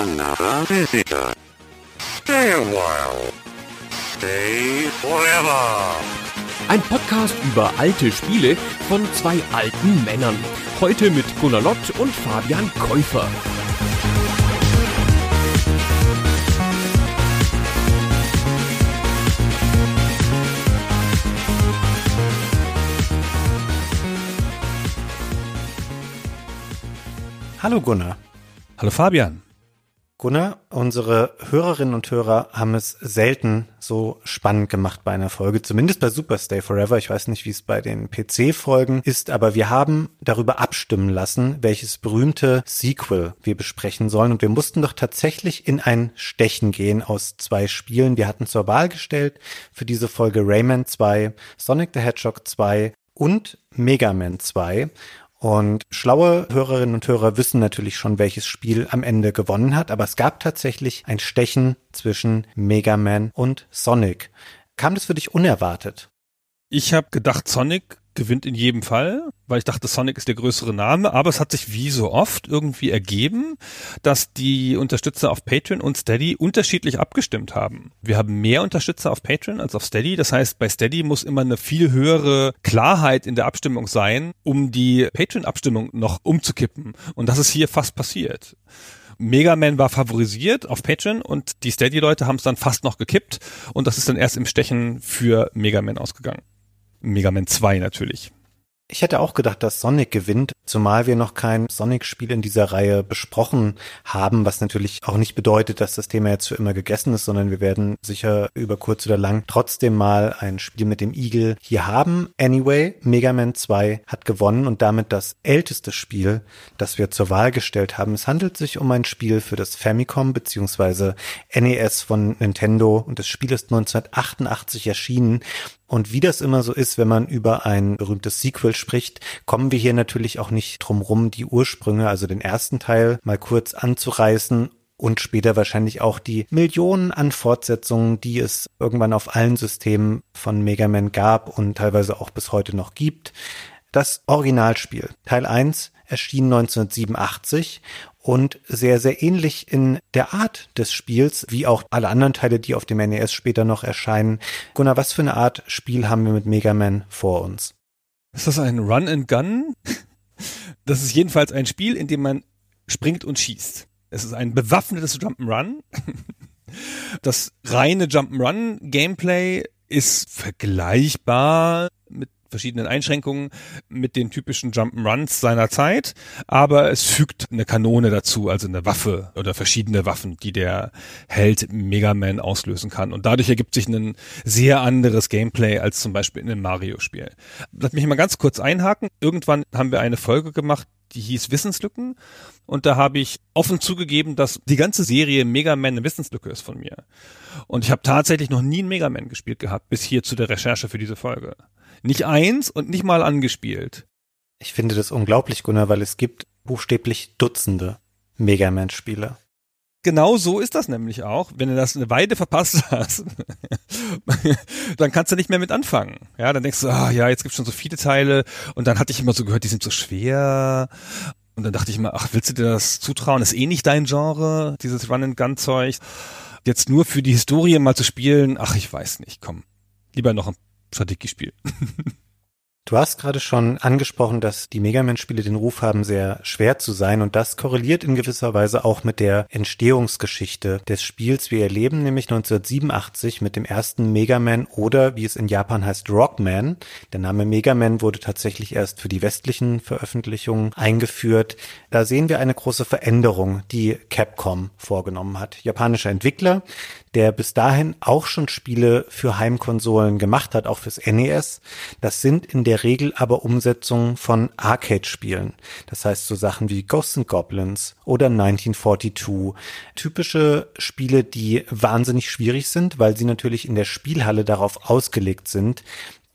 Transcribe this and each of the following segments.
another visitor. Stay a while. Stay forever. Ein Podcast über alte Spiele von zwei alten Männern. Heute mit Gunnar Lott und Fabian Käufer. Hallo Gunnar. Hallo Fabian. Gunnar, unsere Hörerinnen und Hörer haben es selten so spannend gemacht bei einer Folge, zumindest bei Super Stay Forever. Ich weiß nicht, wie es bei den PC-Folgen ist, aber wir haben darüber abstimmen lassen, welches berühmte Sequel wir besprechen sollen. Und wir mussten doch tatsächlich in ein Stechen gehen aus zwei Spielen. Wir hatten zur Wahl gestellt für diese Folge Rayman 2, Sonic the Hedgehog 2 und Mega Man 2. Und schlaue Hörerinnen und Hörer wissen natürlich schon, welches Spiel am Ende gewonnen hat, aber es gab tatsächlich ein Stechen zwischen Mega Man und Sonic. Kam das für dich unerwartet? Ich habe gedacht, Sonic gewinnt in jedem Fall, weil ich dachte, Sonic ist der größere Name, aber es hat sich wie so oft irgendwie ergeben, dass die Unterstützer auf Patreon und Steady unterschiedlich abgestimmt haben. Wir haben mehr Unterstützer auf Patreon als auf Steady, das heißt, bei Steady muss immer eine viel höhere Klarheit in der Abstimmung sein, um die Patreon-Abstimmung noch umzukippen. Und das ist hier fast passiert. Mega Man war favorisiert auf Patreon und die Steady-Leute haben es dann fast noch gekippt und das ist dann erst im Stechen für Mega Man ausgegangen. Mega Man 2 natürlich. Ich hätte auch gedacht, dass Sonic gewinnt, zumal wir noch kein Sonic-Spiel in dieser Reihe besprochen haben, was natürlich auch nicht bedeutet, dass das Thema jetzt für immer gegessen ist, sondern wir werden sicher über kurz oder lang trotzdem mal ein Spiel mit dem Igel hier haben. Anyway, Mega Man 2 hat gewonnen und damit das älteste Spiel, das wir zur Wahl gestellt haben. Es handelt sich um ein Spiel für das Famicom bzw. NES von Nintendo und das Spiel ist 1988 erschienen und wie das immer so ist, wenn man über ein berühmtes Sequel spricht, kommen wir hier natürlich auch nicht drum rum, die Ursprünge, also den ersten Teil mal kurz anzureißen und später wahrscheinlich auch die Millionen an Fortsetzungen, die es irgendwann auf allen Systemen von Mega Man gab und teilweise auch bis heute noch gibt. Das Originalspiel, Teil 1, erschien 1987 und sehr, sehr ähnlich in der Art des Spiels, wie auch alle anderen Teile, die auf dem NES später noch erscheinen. Gunnar, was für eine Art Spiel haben wir mit Mega Man vor uns? Ist das ein Run and Gun? Das ist jedenfalls ein Spiel, in dem man springt und schießt. Es ist ein bewaffnetes Jump'n'Run. Das reine Jump'n'Run Gameplay ist vergleichbar mit verschiedenen Einschränkungen mit den typischen Jump'n'Runs seiner Zeit, aber es fügt eine Kanone dazu, also eine Waffe oder verschiedene Waffen, die der Held Mega Man auslösen kann. Und dadurch ergibt sich ein sehr anderes Gameplay als zum Beispiel in einem Mario-Spiel. Lass mich mal ganz kurz einhaken. Irgendwann haben wir eine Folge gemacht, die hieß Wissenslücken. Und da habe ich offen zugegeben, dass die ganze Serie Mega Man eine Wissenslücke ist von mir. Und ich habe tatsächlich noch nie einen Mega Man gespielt gehabt, bis hier zu der Recherche für diese Folge. Nicht eins und nicht mal angespielt. Ich finde das unglaublich, Gunnar, weil es gibt buchstäblich Dutzende Mega Man-Spiele. Genau so ist das nämlich auch. Wenn du das eine Weile verpasst hast, dann kannst du nicht mehr mit anfangen. Ja, dann denkst du, ah ja, jetzt gibt's schon so viele Teile und dann hatte ich immer so gehört, die sind so schwer. Und dann dachte ich immer, ach, willst du dir das zutrauen? ist eh nicht dein Genre, dieses Run-and-Gun-Zeug. Jetzt nur für die Historie mal zu spielen, ach, ich weiß nicht, komm. Lieber noch ein Strategiespiel. Du hast gerade schon angesprochen, dass die Mega Man-Spiele den Ruf haben, sehr schwer zu sein und das korreliert in gewisser Weise auch mit der Entstehungsgeschichte des Spiels. Wir erleben nämlich 1987 mit dem ersten Mega Man oder wie es in Japan heißt Rockman. Der Name Mega Man wurde tatsächlich erst für die westlichen Veröffentlichungen eingeführt. Da sehen wir eine große Veränderung, die Capcom vorgenommen hat. Japanischer Entwickler, der bis dahin auch schon Spiele für Heimkonsolen gemacht hat, auch fürs NES. Das sind in der Regel aber Umsetzungen von Arcade-Spielen. Das heißt so Sachen wie Ghosts and Goblins oder 1942. Typische Spiele, die wahnsinnig schwierig sind, weil sie natürlich in der Spielhalle darauf ausgelegt sind,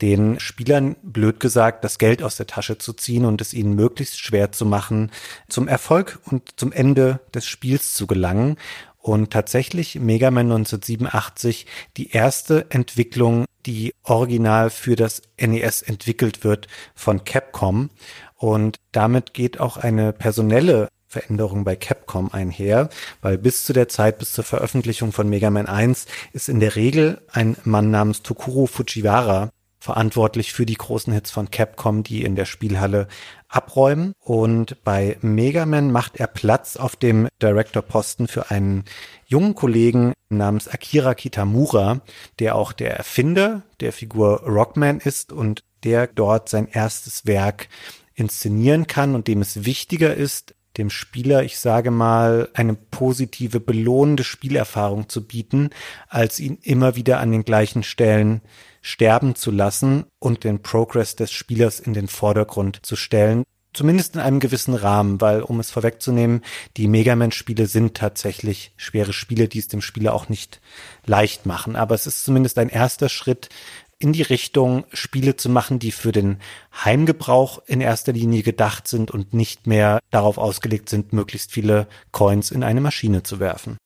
den Spielern, blöd gesagt, das Geld aus der Tasche zu ziehen und es ihnen möglichst schwer zu machen, zum Erfolg und zum Ende des Spiels zu gelangen und tatsächlich Mega Man 1987 die erste Entwicklung, die original für das NES entwickelt wird von Capcom. Und damit geht auch eine personelle Veränderungen bei Capcom einher, weil bis zu der Zeit, bis zur Veröffentlichung von Mega Man 1 ist in der Regel ein Mann namens Tokuro Fujiwara verantwortlich für die großen Hits von Capcom, die in der Spielhalle abräumen. Und bei Mega Man macht er Platz auf dem Director-Posten für einen jungen Kollegen namens Akira Kitamura, der auch der Erfinder der Figur Rockman ist und der dort sein erstes Werk inszenieren kann und dem es wichtiger ist, dem Spieler, ich sage mal, eine positive, belohnende Spielerfahrung zu bieten, als ihn immer wieder an den gleichen Stellen sterben zu lassen und den Progress des Spielers in den Vordergrund zu stellen. Zumindest in einem gewissen Rahmen, weil, um es vorwegzunehmen, die Mega Man-Spiele sind tatsächlich schwere Spiele, die es dem Spieler auch nicht leicht machen. Aber es ist zumindest ein erster Schritt, in die Richtung, Spiele zu machen, die für den Heimgebrauch in erster Linie gedacht sind und nicht mehr darauf ausgelegt sind, möglichst viele Coins in eine Maschine zu werfen.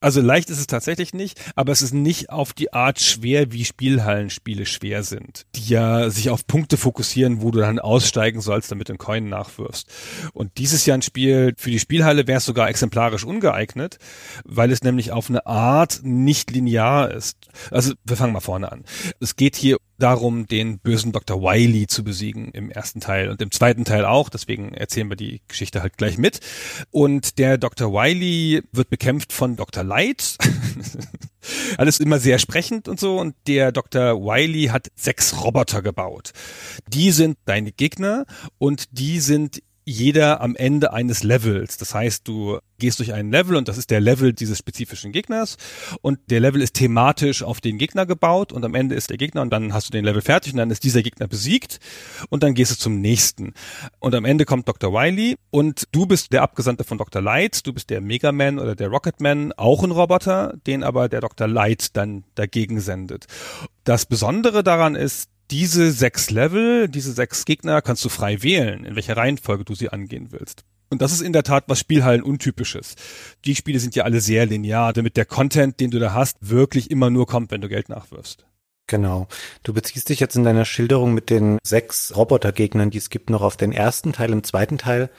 Also leicht ist es tatsächlich nicht, aber es ist nicht auf die Art schwer, wie Spielhallenspiele schwer sind, die ja sich auf Punkte fokussieren, wo du dann aussteigen sollst, damit du einen Coin nachwirfst. Und dieses Jahr ein Spiel, für die Spielhalle wäre es sogar exemplarisch ungeeignet, weil es nämlich auf eine Art nicht linear ist. Also wir fangen mal vorne an. Es geht hier darum, den bösen Dr. Wiley zu besiegen im ersten Teil und im zweiten Teil auch. Deswegen erzählen wir die Geschichte halt gleich mit. Und der Dr. Wiley wird bekämpft von Dr. Light. Alles immer sehr sprechend und so. Und der Dr. Wiley hat sechs Roboter gebaut. Die sind deine Gegner und die sind jeder am Ende eines Levels. Das heißt, du gehst durch einen Level und das ist der Level dieses spezifischen Gegners und der Level ist thematisch auf den Gegner gebaut und am Ende ist der Gegner und dann hast du den Level fertig und dann ist dieser Gegner besiegt und dann gehst du zum nächsten. Und am Ende kommt Dr. Wily und du bist der Abgesandte von Dr. Light, du bist der Mega Man oder der Rocket Man, auch ein Roboter, den aber der Dr. Light dann dagegen sendet. Das Besondere daran ist, diese sechs Level, diese sechs Gegner kannst du frei wählen, in welcher Reihenfolge du sie angehen willst. Und das ist in der Tat was Spielhallen untypisches. Die Spiele sind ja alle sehr linear, damit der Content, den du da hast, wirklich immer nur kommt, wenn du Geld nachwirfst. Genau. Du beziehst dich jetzt in deiner Schilderung mit den sechs Robotergegnern, die es gibt, noch auf den ersten Teil. Im zweiten Teil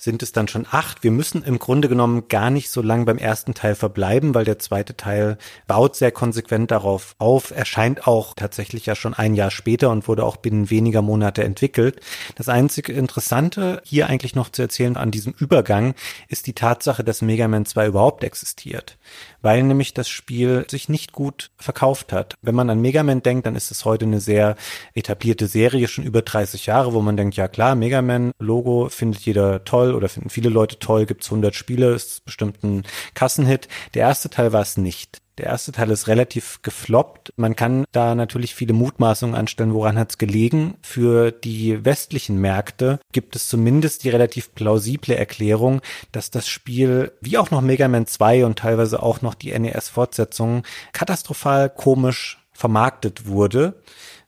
sind es dann schon acht. Wir müssen im Grunde genommen gar nicht so lang beim ersten Teil verbleiben, weil der zweite Teil baut sehr konsequent darauf auf, erscheint auch tatsächlich ja schon ein Jahr später und wurde auch binnen weniger Monate entwickelt. Das einzige Interessante hier eigentlich noch zu erzählen an diesem Übergang ist die Tatsache, dass Mega Man 2 überhaupt existiert weil nämlich das Spiel sich nicht gut verkauft hat. Wenn man an Mega Man denkt, dann ist es heute eine sehr etablierte Serie, schon über 30 Jahre, wo man denkt, ja klar, Mega Man Logo findet jeder toll oder finden viele Leute toll, gibt's 100 Spiele, ist bestimmt ein Kassenhit. Der erste Teil war es nicht. Der erste Teil ist relativ gefloppt. Man kann da natürlich viele Mutmaßungen anstellen, woran hat es gelegen. Für die westlichen Märkte gibt es zumindest die relativ plausible Erklärung, dass das Spiel, wie auch noch Mega Man 2 und teilweise auch noch die NES-Fortsetzungen, katastrophal komisch vermarktet wurde,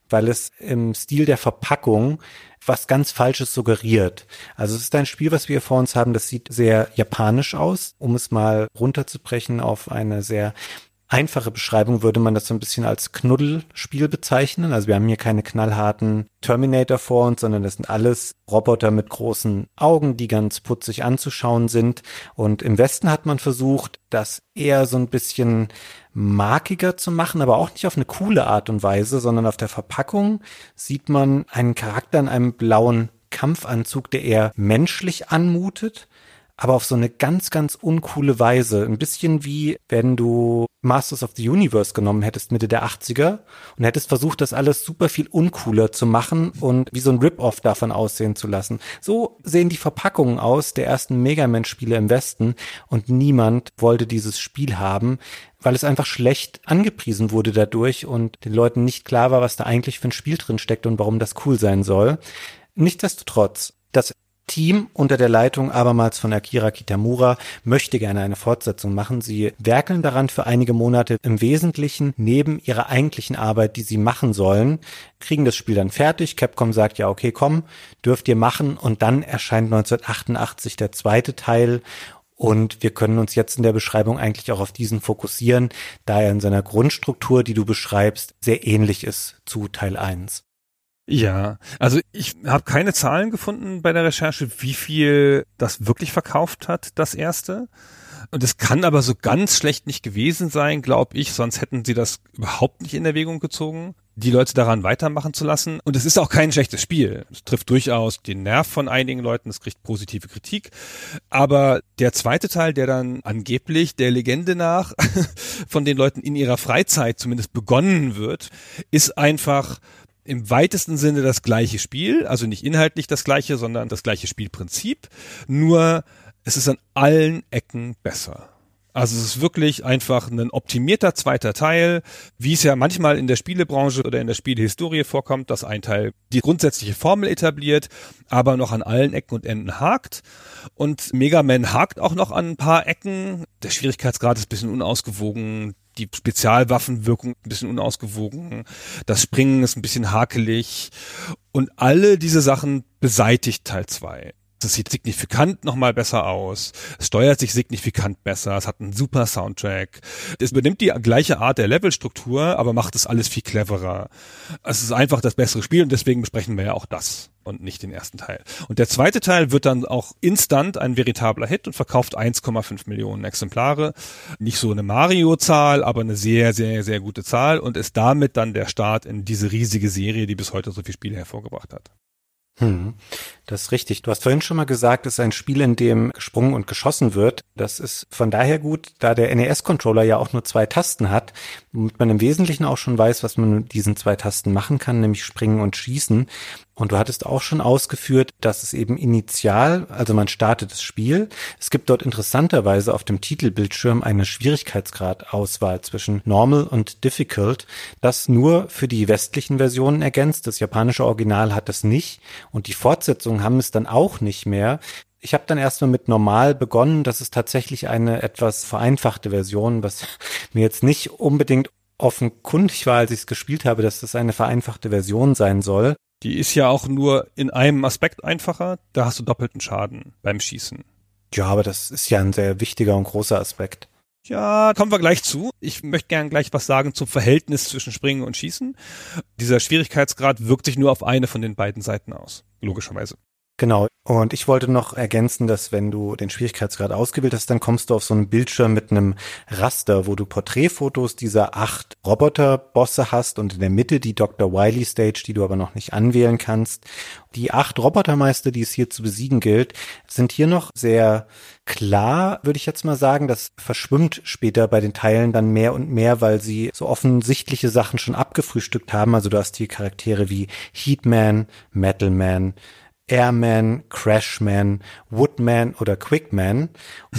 weil es im Stil der Verpackung was ganz Falsches suggeriert. Also es ist ein Spiel, was wir vor uns haben, das sieht sehr japanisch aus, um es mal runterzubrechen auf eine sehr einfache Beschreibung würde man das so ein bisschen als Knuddelspiel bezeichnen. Also wir haben hier keine knallharten Terminator vor uns, sondern das sind alles Roboter mit großen Augen, die ganz putzig anzuschauen sind. Und im Westen hat man versucht, das eher so ein bisschen markiger zu machen, aber auch nicht auf eine coole Art und Weise, sondern auf der Verpackung sieht man einen Charakter in einem blauen Kampfanzug, der eher menschlich anmutet aber auf so eine ganz, ganz uncoole Weise. Ein bisschen wie wenn du Masters of the Universe genommen hättest Mitte der 80er und hättest versucht, das alles super viel uncooler zu machen und wie so ein Rip-Off davon aussehen zu lassen. So sehen die Verpackungen aus der ersten Mega Man-Spiele im Westen und niemand wollte dieses Spiel haben, weil es einfach schlecht angepriesen wurde dadurch und den Leuten nicht klar war, was da eigentlich für ein Spiel drin steckt und warum das cool sein soll. Nichtsdestotrotz, das Team unter der Leitung abermals von Akira Kitamura möchte gerne eine Fortsetzung machen. Sie werkeln daran für einige Monate im Wesentlichen neben ihrer eigentlichen Arbeit, die sie machen sollen, kriegen das Spiel dann fertig. Capcom sagt ja, okay, komm, dürft ihr machen und dann erscheint 1988 der zweite Teil und wir können uns jetzt in der Beschreibung eigentlich auch auf diesen fokussieren, da er in seiner Grundstruktur, die du beschreibst, sehr ähnlich ist zu Teil 1. Ja, also ich habe keine Zahlen gefunden bei der Recherche, wie viel das wirklich verkauft hat, das erste. Und es kann aber so ganz schlecht nicht gewesen sein, glaube ich, sonst hätten sie das überhaupt nicht in Erwägung gezogen, die Leute daran weitermachen zu lassen. Und es ist auch kein schlechtes Spiel. Es trifft durchaus den Nerv von einigen Leuten, es kriegt positive Kritik. Aber der zweite Teil, der dann angeblich der Legende nach von den Leuten in ihrer Freizeit zumindest begonnen wird, ist einfach im weitesten Sinne das gleiche Spiel, also nicht inhaltlich das gleiche, sondern das gleiche Spielprinzip, nur es ist an allen Ecken besser. Also es ist wirklich einfach ein optimierter zweiter Teil, wie es ja manchmal in der Spielebranche oder in der Spielehistorie vorkommt, dass ein Teil die grundsätzliche Formel etabliert, aber noch an allen Ecken und Enden hakt. Und Mega Man hakt auch noch an ein paar Ecken. Der Schwierigkeitsgrad ist bisschen unausgewogen, die Spezialwaffenwirkung ein bisschen unausgewogen, das Springen ist ein bisschen hakelig und alle diese Sachen beseitigt Teil 2. Es sieht signifikant nochmal besser aus. Es steuert sich signifikant besser. Es hat einen super Soundtrack. Es übernimmt die gleiche Art der Levelstruktur, aber macht es alles viel cleverer. Es ist einfach das bessere Spiel und deswegen besprechen wir ja auch das und nicht den ersten Teil. Und der zweite Teil wird dann auch instant ein veritabler Hit und verkauft 1,5 Millionen Exemplare. Nicht so eine Mario-Zahl, aber eine sehr, sehr, sehr gute Zahl und ist damit dann der Start in diese riesige Serie, die bis heute so viele Spiele hervorgebracht hat. Hm, das ist richtig. Du hast vorhin schon mal gesagt, es ist ein Spiel, in dem gesprungen und geschossen wird. Das ist von daher gut, da der NES-Controller ja auch nur zwei Tasten hat, womit man im Wesentlichen auch schon weiß, was man mit diesen zwei Tasten machen kann, nämlich springen und schießen. Und du hattest auch schon ausgeführt, dass es eben initial, also man startet das Spiel. Es gibt dort interessanterweise auf dem Titelbildschirm eine Schwierigkeitsgradauswahl zwischen Normal und Difficult, das nur für die westlichen Versionen ergänzt. Das japanische Original hat es nicht und die Fortsetzungen haben es dann auch nicht mehr. Ich habe dann erstmal mit normal begonnen. Das ist tatsächlich eine etwas vereinfachte Version, was mir jetzt nicht unbedingt offenkundig war, als ich es gespielt habe, dass das eine vereinfachte Version sein soll. Die ist ja auch nur in einem Aspekt einfacher. Da hast du doppelten Schaden beim Schießen. Ja, aber das ist ja ein sehr wichtiger und großer Aspekt. Ja, kommen wir gleich zu. Ich möchte gern gleich was sagen zum Verhältnis zwischen Springen und Schießen. Dieser Schwierigkeitsgrad wirkt sich nur auf eine von den beiden Seiten aus, logischerweise. Genau. Und ich wollte noch ergänzen, dass wenn du den Schwierigkeitsgrad ausgewählt hast, dann kommst du auf so einen Bildschirm mit einem Raster, wo du Porträtfotos dieser acht Roboterbosse hast und in der Mitte die Dr. Wily Stage, die du aber noch nicht anwählen kannst. Die acht Robotermeister, die es hier zu besiegen gilt, sind hier noch sehr klar, würde ich jetzt mal sagen. Das verschwimmt später bei den Teilen dann mehr und mehr, weil sie so offensichtliche Sachen schon abgefrühstückt haben. Also du hast hier Charaktere wie Heatman, Metalman, Airman, Crashman, Woodman oder Quickman.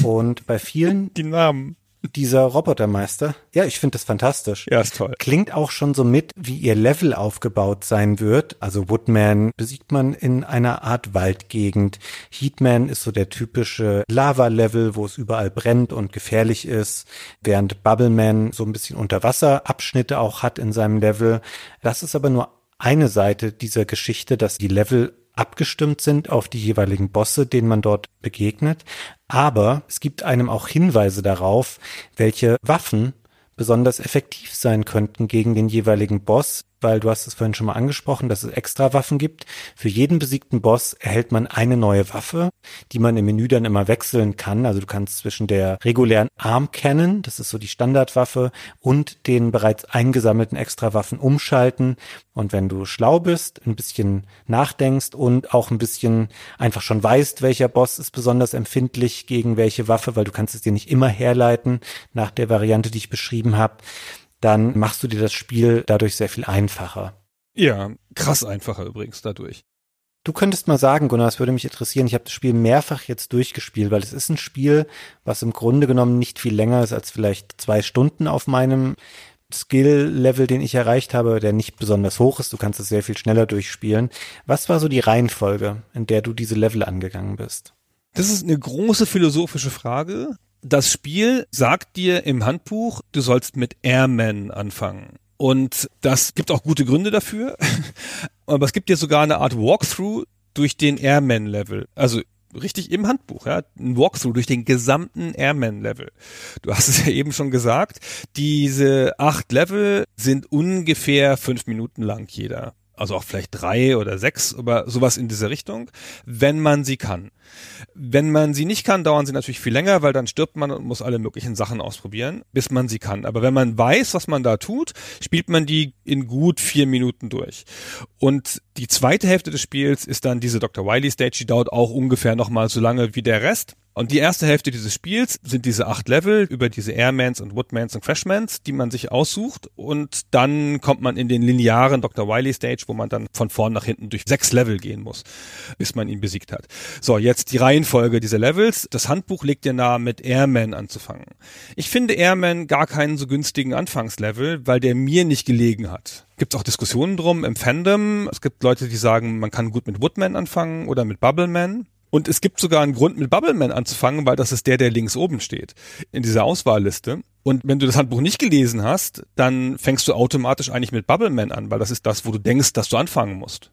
Und bei vielen die Namen dieser Robotermeister, ja, ich finde das fantastisch. Ja, ist toll. Klingt auch schon so mit, wie ihr Level aufgebaut sein wird. Also Woodman besiegt man in einer Art Waldgegend. Heatman ist so der typische Lava-Level, wo es überall brennt und gefährlich ist, während Bubbleman so ein bisschen Unterwasserabschnitte auch hat in seinem Level. Das ist aber nur eine Seite dieser Geschichte, dass die Level abgestimmt sind auf die jeweiligen Bosse, denen man dort begegnet. Aber es gibt einem auch Hinweise darauf, welche Waffen besonders effektiv sein könnten gegen den jeweiligen Boss, weil du hast es vorhin schon mal angesprochen, dass es extra Waffen gibt. Für jeden besiegten Boss erhält man eine neue Waffe, die man im Menü dann immer wechseln kann. Also du kannst zwischen der regulären Arm Cannon, das ist so die Standardwaffe, und den bereits eingesammelten Extrawaffen umschalten. Und wenn du schlau bist, ein bisschen nachdenkst und auch ein bisschen einfach schon weißt, welcher Boss ist besonders empfindlich gegen welche Waffe, weil du kannst es dir nicht immer herleiten nach der Variante, die ich beschrieben habe, dann machst du dir das Spiel dadurch sehr viel einfacher. Ja, krass einfacher übrigens dadurch. Du könntest mal sagen, Gunnar, es würde mich interessieren, ich habe das Spiel mehrfach jetzt durchgespielt, weil es ist ein Spiel, was im Grunde genommen nicht viel länger ist als vielleicht zwei Stunden auf meinem Skill-Level, den ich erreicht habe, der nicht besonders hoch ist. Du kannst es sehr viel schneller durchspielen. Was war so die Reihenfolge, in der du diese Level angegangen bist? Das ist eine große philosophische Frage, das Spiel sagt dir im Handbuch, du sollst mit Airman anfangen. Und das gibt auch gute Gründe dafür. Aber es gibt dir sogar eine Art Walkthrough durch den Airman-Level. Also richtig im Handbuch, ja, ein Walkthrough durch den gesamten Airman-Level. Du hast es ja eben schon gesagt, diese acht Level sind ungefähr fünf Minuten lang jeder. also auch vielleicht drei oder sechs, aber sowas in diese Richtung, wenn man sie kann. Wenn man sie nicht kann, dauern sie natürlich viel länger, weil dann stirbt man und muss alle möglichen Sachen ausprobieren, bis man sie kann. Aber wenn man weiß, was man da tut, spielt man die in gut vier Minuten durch. Und die zweite Hälfte des Spiels ist dann diese Dr. Wily Stage, die dauert auch ungefähr nochmal so lange wie der Rest. Und die erste Hälfte dieses Spiels sind diese acht Level über diese Airmans und Woodmans und Crashmans, die man sich aussucht. Und dann kommt man in den linearen Dr. Wily Stage, wo man dann von vorn nach hinten durch sechs Level gehen muss, bis man ihn besiegt hat. So, jetzt die Reihenfolge dieser Levels. Das Handbuch legt dir nahe, mit Airman anzufangen. Ich finde Airman gar keinen so günstigen Anfangslevel, weil der mir nicht gelegen hat. Gibt auch Diskussionen drum im Fandom. Es gibt Leute, die sagen, man kann gut mit Woodman anfangen oder mit Bubbleman. Und es gibt sogar einen Grund, mit Bubbleman anzufangen, weil das ist der, der links oben steht in dieser Auswahlliste. Und wenn du das Handbuch nicht gelesen hast, dann fängst du automatisch eigentlich mit Bubbleman an, weil das ist das, wo du denkst, dass du anfangen musst.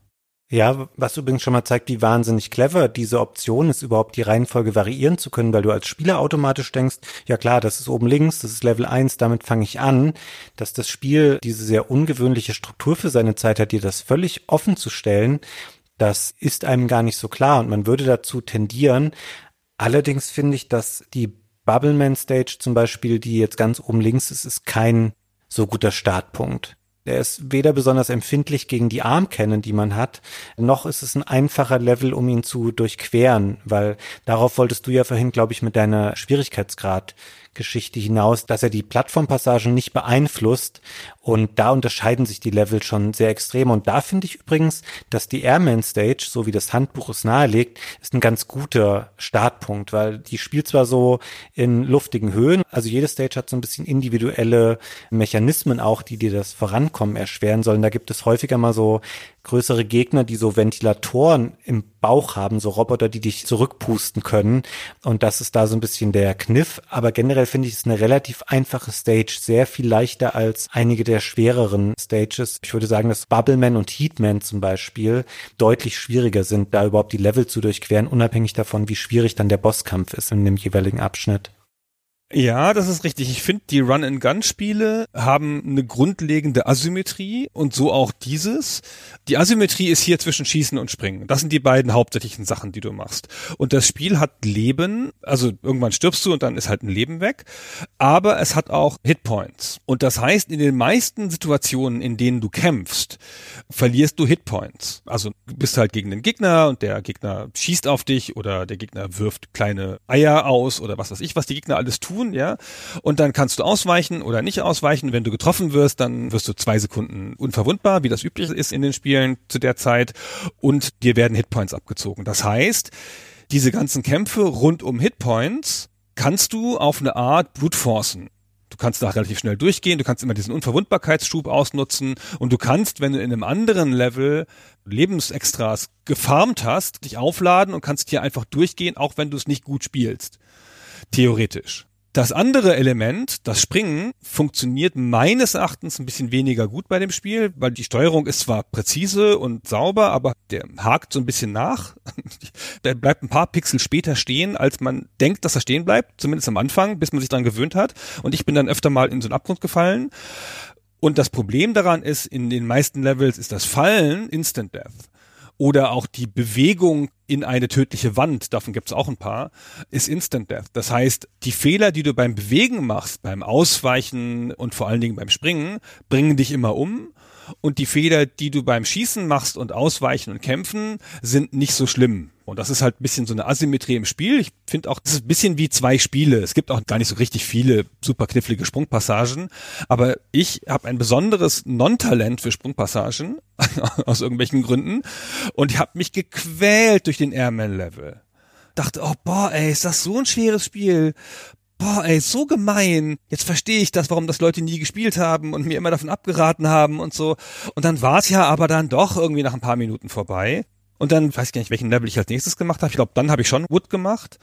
Ja, was übrigens schon mal zeigt, wie wahnsinnig clever diese Option ist, überhaupt die Reihenfolge variieren zu können, weil du als Spieler automatisch denkst, ja klar, das ist oben links, das ist Level 1, damit fange ich an, dass das Spiel diese sehr ungewöhnliche Struktur für seine Zeit hat, dir das völlig offen zu stellen das ist einem gar nicht so klar und man würde dazu tendieren. Allerdings finde ich, dass die Bubbleman Stage zum Beispiel, die jetzt ganz oben links ist, ist kein so guter Startpunkt. Er ist weder besonders empfindlich gegen die Armkennen, die man hat, noch ist es ein einfacher Level, um ihn zu durchqueren, weil darauf wolltest du ja vorhin, glaube ich, mit deiner Schwierigkeitsgrad Geschichte hinaus, dass er die Plattformpassagen nicht beeinflusst und da unterscheiden sich die Level schon sehr extrem und da finde ich übrigens, dass die Airman Stage, so wie das Handbuch es nahelegt, ist ein ganz guter Startpunkt, weil die spielt zwar so in luftigen Höhen, also jede Stage hat so ein bisschen individuelle Mechanismen auch, die dir das Vorankommen erschweren sollen. Da gibt es häufiger mal so größere Gegner, die so Ventilatoren im Bauch haben, so Roboter, die dich zurückpusten können. Und das ist da so ein bisschen der Kniff. Aber generell finde ich es eine relativ einfache Stage, sehr viel leichter als einige der schwereren Stages. Ich würde sagen, dass Bubbleman und Heatman zum Beispiel deutlich schwieriger sind, da überhaupt die Level zu durchqueren, unabhängig davon, wie schwierig dann der Bosskampf ist in dem jeweiligen Abschnitt. Ja, das ist richtig. Ich finde, die Run-and-Gun-Spiele haben eine grundlegende Asymmetrie und so auch dieses. Die Asymmetrie ist hier zwischen Schießen und Springen. Das sind die beiden hauptsächlichen Sachen, die du machst. Und das Spiel hat Leben, also irgendwann stirbst du und dann ist halt ein Leben weg, aber es hat auch Hitpoints. Und das heißt, in den meisten Situationen, in denen du kämpfst, verlierst du Hitpoints. Also du bist halt gegen den Gegner und der Gegner schießt auf dich oder der Gegner wirft kleine Eier aus oder was weiß ich, was die Gegner alles tun tun, ja. Und dann kannst du ausweichen oder nicht ausweichen. Wenn du getroffen wirst, dann wirst du zwei Sekunden unverwundbar, wie das üblich ist in den Spielen zu der Zeit. Und dir werden Hitpoints abgezogen. Das heißt, diese ganzen Kämpfe rund um Hitpoints kannst du auf eine Art brute forcen. Du kannst da relativ schnell durchgehen, du kannst immer diesen Unverwundbarkeitsschub ausnutzen und du kannst, wenn du in einem anderen Level Lebensextras gefarmt hast, dich aufladen und kannst hier einfach durchgehen, auch wenn du es nicht gut spielst. Theoretisch. Das andere Element, das Springen, funktioniert meines Erachtens ein bisschen weniger gut bei dem Spiel, weil die Steuerung ist zwar präzise und sauber, aber der hakt so ein bisschen nach. der bleibt ein paar Pixel später stehen, als man denkt, dass er stehen bleibt, zumindest am Anfang, bis man sich daran gewöhnt hat. Und ich bin dann öfter mal in so einen Abgrund gefallen. Und das Problem daran ist, in den meisten Levels ist das Fallen Instant Death oder auch die Bewegung in eine tödliche Wand, davon gibt es auch ein paar, ist Instant Death. Das heißt, die Fehler, die du beim Bewegen machst, beim Ausweichen und vor allen Dingen beim Springen, bringen dich immer um. Und die Fehler, die du beim Schießen machst und Ausweichen und Kämpfen, sind nicht so schlimm. Und das ist halt ein bisschen so eine Asymmetrie im Spiel. Ich finde auch, das ist ein bisschen wie zwei Spiele. Es gibt auch gar nicht so richtig viele super knifflige Sprungpassagen. Aber ich habe ein besonderes Non-Talent für Sprungpassagen, aus irgendwelchen Gründen. Und ich habe mich gequält durch den Airman-Level. Dachte, oh boah, ey, ist das so ein schweres Spiel boah, ey, so gemein. Jetzt verstehe ich das, warum das Leute nie gespielt haben und mir immer davon abgeraten haben und so. Und dann war es ja aber dann doch irgendwie nach ein paar Minuten vorbei. Und dann weiß ich gar nicht, welchen Level ich als nächstes gemacht habe. Ich glaube, dann habe ich schon Wood gemacht.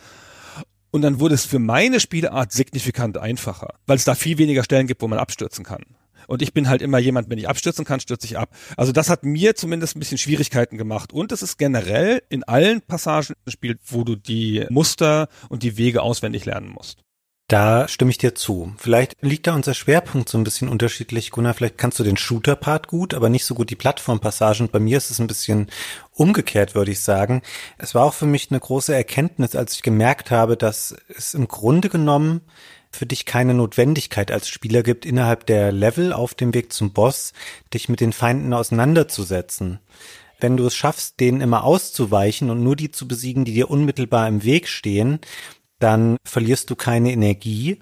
Und dann wurde es für meine Spielart signifikant einfacher, weil es da viel weniger Stellen gibt, wo man abstürzen kann. Und ich bin halt immer jemand, wenn ich abstürzen kann, stürze ich ab. Also das hat mir zumindest ein bisschen Schwierigkeiten gemacht. Und es ist generell in allen Passagen ein Spiel, wo du die Muster und die Wege auswendig lernen musst. Da stimme ich dir zu. Vielleicht liegt da unser Schwerpunkt so ein bisschen unterschiedlich. Gunnar, vielleicht kannst du den Shooter-Part gut, aber nicht so gut die Plattformpassagen. Bei mir ist es ein bisschen umgekehrt, würde ich sagen. Es war auch für mich eine große Erkenntnis, als ich gemerkt habe, dass es im Grunde genommen für dich keine Notwendigkeit als Spieler gibt, innerhalb der Level auf dem Weg zum Boss dich mit den Feinden auseinanderzusetzen. Wenn du es schaffst, denen immer auszuweichen und nur die zu besiegen, die dir unmittelbar im Weg stehen, dann verlierst du keine Energie.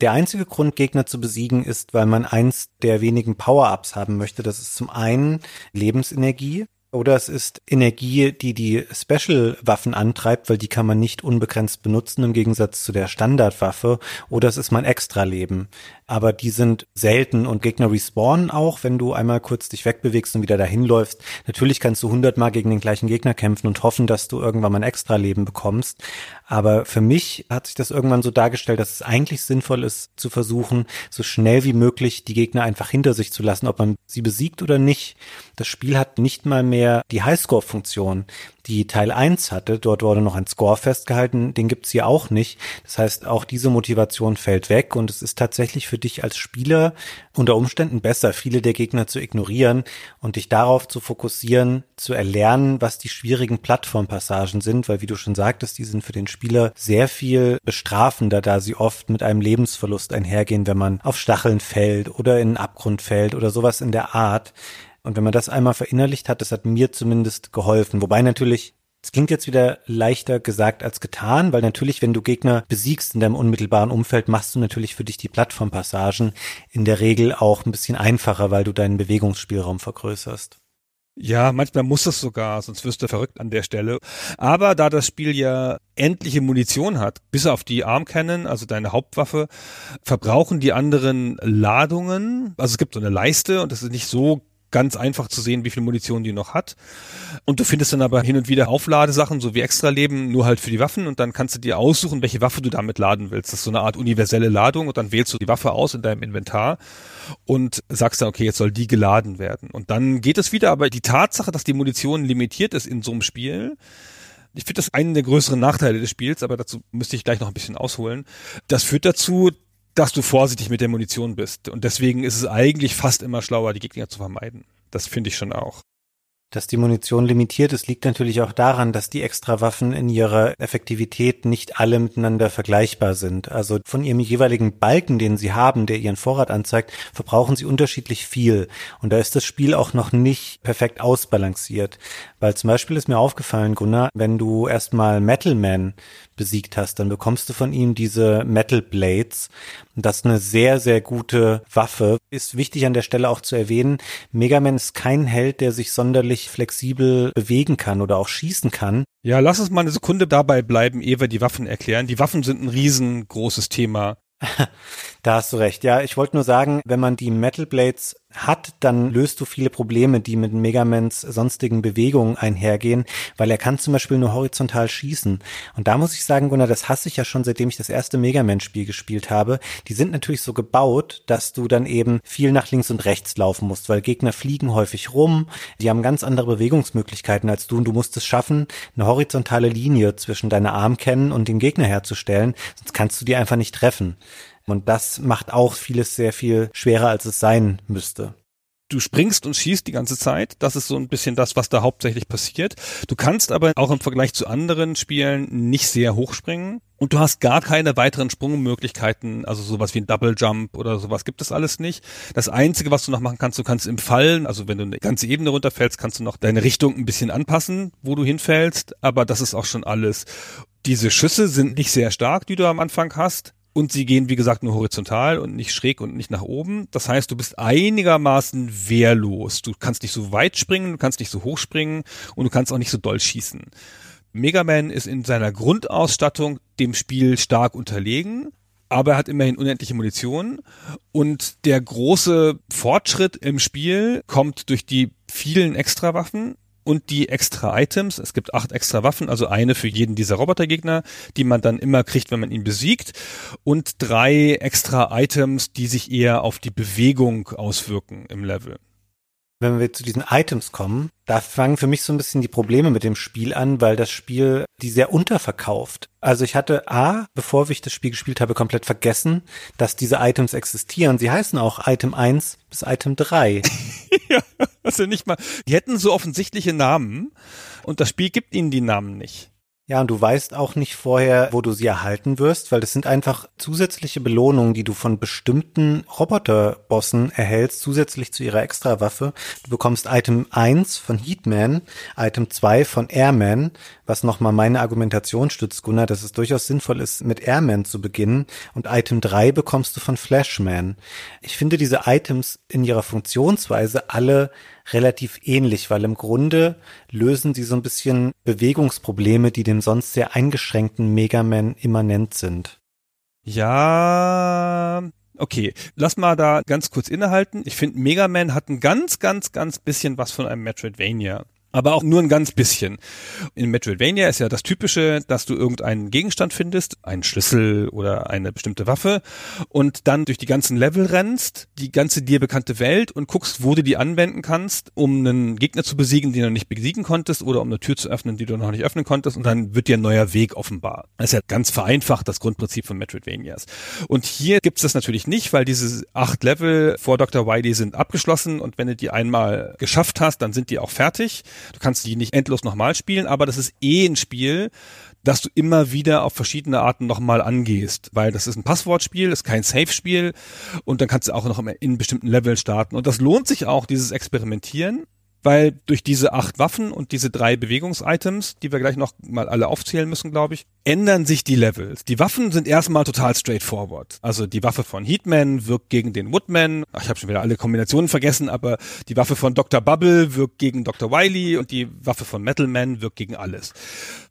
Der einzige Grund, Gegner zu besiegen, ist, weil man eins der wenigen Power-Ups haben möchte. Das ist zum einen Lebensenergie. Oder es ist Energie, die die Special-Waffen antreibt, weil die kann man nicht unbegrenzt benutzen im Gegensatz zu der Standardwaffe. Oder es ist mein Extra-Leben aber die sind selten und Gegner respawnen auch, wenn du einmal kurz dich wegbewegst und wieder dahin läufst. Natürlich kannst du hundertmal gegen den gleichen Gegner kämpfen und hoffen, dass du irgendwann mal ein Extra-Leben bekommst. Aber für mich hat sich das irgendwann so dargestellt, dass es eigentlich sinnvoll ist, zu versuchen, so schnell wie möglich die Gegner einfach hinter sich zu lassen, ob man sie besiegt oder nicht. Das Spiel hat nicht mal mehr die Highscore-Funktion die Teil 1 hatte. Dort wurde noch ein Score festgehalten, den gibt's hier auch nicht. Das heißt, auch diese Motivation fällt weg und es ist tatsächlich für dich als Spieler unter Umständen besser, viele der Gegner zu ignorieren und dich darauf zu fokussieren, zu erlernen, was die schwierigen Plattformpassagen sind, weil wie du schon sagtest, die sind für den Spieler sehr viel bestrafender, da sie oft mit einem Lebensverlust einhergehen, wenn man auf Stacheln fällt oder in einen Abgrund fällt oder sowas in der Art. Und wenn man das einmal verinnerlicht hat, das hat mir zumindest geholfen. Wobei natürlich, es klingt jetzt wieder leichter gesagt als getan, weil natürlich, wenn du Gegner besiegst in deinem unmittelbaren Umfeld, machst du natürlich für dich die Plattformpassagen in der Regel auch ein bisschen einfacher, weil du deinen Bewegungsspielraum vergrößerst. Ja, manchmal muss es sogar, sonst wirst du verrückt an der Stelle. Aber da das Spiel ja endliche Munition hat, bis auf die Arm Cannon, also deine Hauptwaffe, verbrauchen die anderen Ladungen. Also es gibt so eine Leiste und das ist nicht so ganz einfach zu sehen, wie viel Munition die noch hat. Und du findest dann aber hin und wieder Aufladesachen, so wie Extra-Leben, nur halt für die Waffen und dann kannst du dir aussuchen, welche Waffe du damit laden willst. Das ist so eine Art universelle Ladung und dann wählst du die Waffe aus in deinem Inventar und sagst dann, okay, jetzt soll die geladen werden. Und dann geht es wieder, aber die Tatsache, dass die Munition limitiert ist in so einem Spiel, ich finde das einen der größeren Nachteile des Spiels, aber dazu müsste ich gleich noch ein bisschen ausholen. Das führt dazu, dass du vorsichtig mit der Munition bist. Und deswegen ist es eigentlich fast immer schlauer, die Gegner zu vermeiden. Das finde ich schon auch. Dass die Munition limitiert ist, liegt natürlich auch daran, dass die Extrawaffen in ihrer Effektivität nicht alle miteinander vergleichbar sind. Also von ihrem jeweiligen Balken, den sie haben, der ihren Vorrat anzeigt, verbrauchen sie unterschiedlich viel. Und da ist das Spiel auch noch nicht perfekt ausbalanciert. Weil zum Beispiel ist mir aufgefallen, Gunnar, wenn du erstmal Metal Man besiegt hast, dann bekommst du von ihm diese Metal Blades. Das ist eine sehr, sehr gute Waffe. Ist wichtig an der Stelle auch zu erwähnen, Mega Man ist kein Held, der sich sonderlich flexibel bewegen kann oder auch schießen kann. Ja, lass uns mal eine Sekunde dabei bleiben, ehe wir die Waffen erklären. Die Waffen sind ein riesengroßes Thema. da hast du recht. Ja, ich wollte nur sagen, wenn man die Metal Blades hat, dann löst du viele Probleme, die mit Megamans sonstigen Bewegungen einhergehen, weil er kann zum Beispiel nur horizontal schießen. Und da muss ich sagen, Gunnar, das hasse ich ja schon, seitdem ich das erste Megaman-Spiel gespielt habe. Die sind natürlich so gebaut, dass du dann eben viel nach links und rechts laufen musst, weil Gegner fliegen häufig rum, die haben ganz andere Bewegungsmöglichkeiten als du und du musst es schaffen, eine horizontale Linie zwischen deiner Armkennen und dem Gegner herzustellen, sonst kannst du die einfach nicht treffen. Und das macht auch vieles sehr viel schwerer, als es sein müsste du springst und schießt die ganze Zeit. Das ist so ein bisschen das, was da hauptsächlich passiert. Du kannst aber auch im Vergleich zu anderen Spielen nicht sehr hoch springen. Und du hast gar keine weiteren Sprungmöglichkeiten, also sowas wie ein Double Jump oder sowas gibt es alles nicht. Das Einzige, was du noch machen kannst, du kannst im Fallen, also wenn du eine ganze Ebene runterfällst, kannst du noch deine Richtung ein bisschen anpassen, wo du hinfällst, aber das ist auch schon alles. Diese Schüsse sind nicht sehr stark, die du am Anfang hast. Und sie gehen, wie gesagt, nur horizontal und nicht schräg und nicht nach oben. Das heißt, du bist einigermaßen wehrlos. Du kannst nicht so weit springen, du kannst nicht so hoch springen und du kannst auch nicht so doll schießen. Mega Man ist in seiner Grundausstattung dem Spiel stark unterlegen, aber er hat immerhin unendliche Munition und der große Fortschritt im Spiel kommt durch die vielen Extrawaffen und die extra Items. Es gibt acht extra Waffen, also eine für jeden dieser Robotergegner, die man dann immer kriegt, wenn man ihn besiegt. Und drei extra Items, die sich eher auf die Bewegung auswirken im Level. Wenn wir zu diesen Items kommen, da fangen für mich so ein bisschen die Probleme mit dem Spiel an, weil das Spiel die sehr unterverkauft. Also ich hatte A, bevor ich das Spiel gespielt habe, komplett vergessen, dass diese Items existieren. Sie heißen auch Item 1 bis Item 3. ja, also nicht mal. Die hätten so offensichtliche Namen und das Spiel gibt ihnen die Namen nicht. Ja, und du weißt auch nicht vorher, wo du sie erhalten wirst, weil das sind einfach zusätzliche Belohnungen, die du von bestimmten Roboterbossen erhältst, zusätzlich zu ihrer Extrawaffe. Du bekommst Item 1 von Heatman, Item 2 von Airman, was nochmal meine Argumentation stützt, Gunnar, dass es durchaus sinnvoll ist, mit Airman zu beginnen. Und Item 3 bekommst du von Flashman. Ich finde diese Items in ihrer Funktionsweise alle relativ ähnlich, weil im Grunde lösen sie so ein bisschen Bewegungsprobleme, die dem sonst sehr eingeschränkten Mega Man immanent sind. Ja, okay. Lass mal da ganz kurz innehalten. Ich finde, Mega Man hat ein ganz, ganz, ganz bisschen was von einem Metroidvania aber auch nur ein ganz bisschen. In Metroidvania ist ja das Typische, dass du irgendeinen Gegenstand findest, einen Schlüssel oder eine bestimmte Waffe und dann durch die ganzen Level rennst, die ganze dir bekannte Welt und guckst, wo du die anwenden kannst, um einen Gegner zu besiegen, den du nicht besiegen konntest oder um eine Tür zu öffnen, die du noch nicht öffnen konntest und dann wird dir ein neuer Weg offenbar. Das ist ja ganz vereinfacht das Grundprinzip von Metroidvanias. Und hier gibt es das natürlich nicht, weil diese acht Level vor Dr. Wily sind abgeschlossen und wenn du die einmal geschafft hast, dann sind die auch fertig. Du kannst die nicht endlos nochmal spielen, aber das ist eh ein Spiel, das du immer wieder auf verschiedene Arten nochmal angehst, weil das ist ein Passwortspiel, ist kein Safe-Spiel und dann kannst du auch noch in bestimmten Level starten. Und das lohnt sich auch, dieses Experimentieren weil durch diese acht Waffen und diese drei Bewegungsitems, die wir gleich noch mal alle aufzählen müssen, glaube ich, ändern sich die Levels. Die Waffen sind erstmal total straightforward. Also die Waffe von Heatman wirkt gegen den Woodman. Ach, ich habe schon wieder alle Kombinationen vergessen, aber die Waffe von Dr. Bubble wirkt gegen Dr. Wily und die Waffe von Metalman wirkt gegen alles.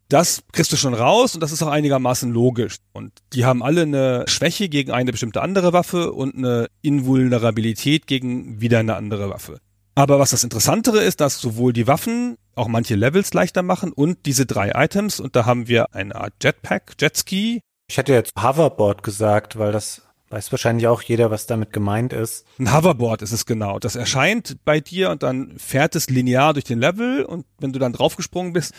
Das kriegst du schon raus und das ist auch einigermaßen logisch. Und die haben alle eine Schwäche gegen eine bestimmte andere Waffe und eine Invulnerabilität gegen wieder eine andere Waffe. Aber was das Interessantere ist, dass sowohl die Waffen auch manche Levels leichter machen und diese drei Items, und da haben wir eine Art Jetpack, Jetski. Ich hätte jetzt Hoverboard gesagt, weil das Weiß wahrscheinlich auch jeder, was damit gemeint ist. Ein Hoverboard ist es genau. Das erscheint bei dir und dann fährt es linear durch den Level und wenn du dann draufgesprungen bist,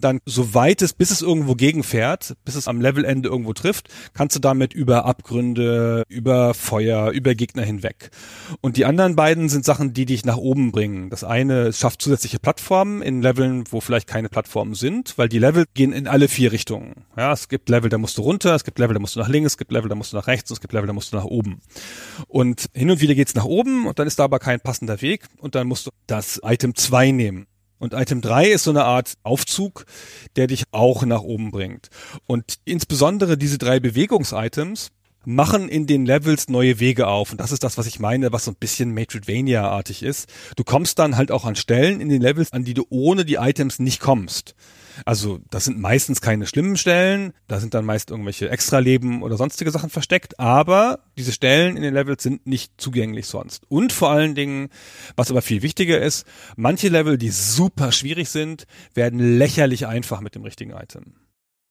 dann so weit es, bis es irgendwo gegenfährt, bis es am Levelende irgendwo trifft, kannst du damit über Abgründe, über Feuer, über Gegner hinweg. Und die anderen beiden sind Sachen, die dich nach oben bringen. Das eine schafft zusätzliche Plattformen in Leveln, wo vielleicht keine Plattformen sind, weil die Level gehen in alle vier Richtungen. Ja, es gibt Level, da musst du runter, es gibt Level, da musst du nach links, es gibt Level, da musst du nach rechts, es gibt Level, musst du nach oben. Und hin und wieder geht's nach oben und dann ist da aber kein passender Weg und dann musst du das Item 2 nehmen. Und Item 3 ist so eine Art Aufzug, der dich auch nach oben bringt. Und insbesondere diese drei Bewegungsitems machen in den Levels neue Wege auf. Und das ist das, was ich meine, was so ein bisschen Metroidvania-artig ist. Du kommst dann halt auch an Stellen in den Levels, an die du ohne die Items nicht kommst. Also das sind meistens keine schlimmen Stellen, da sind dann meist irgendwelche Extraleben oder sonstige Sachen versteckt, aber diese Stellen in den Levels sind nicht zugänglich sonst. Und vor allen Dingen, was aber viel wichtiger ist, manche Level, die super schwierig sind, werden lächerlich einfach mit dem richtigen Item.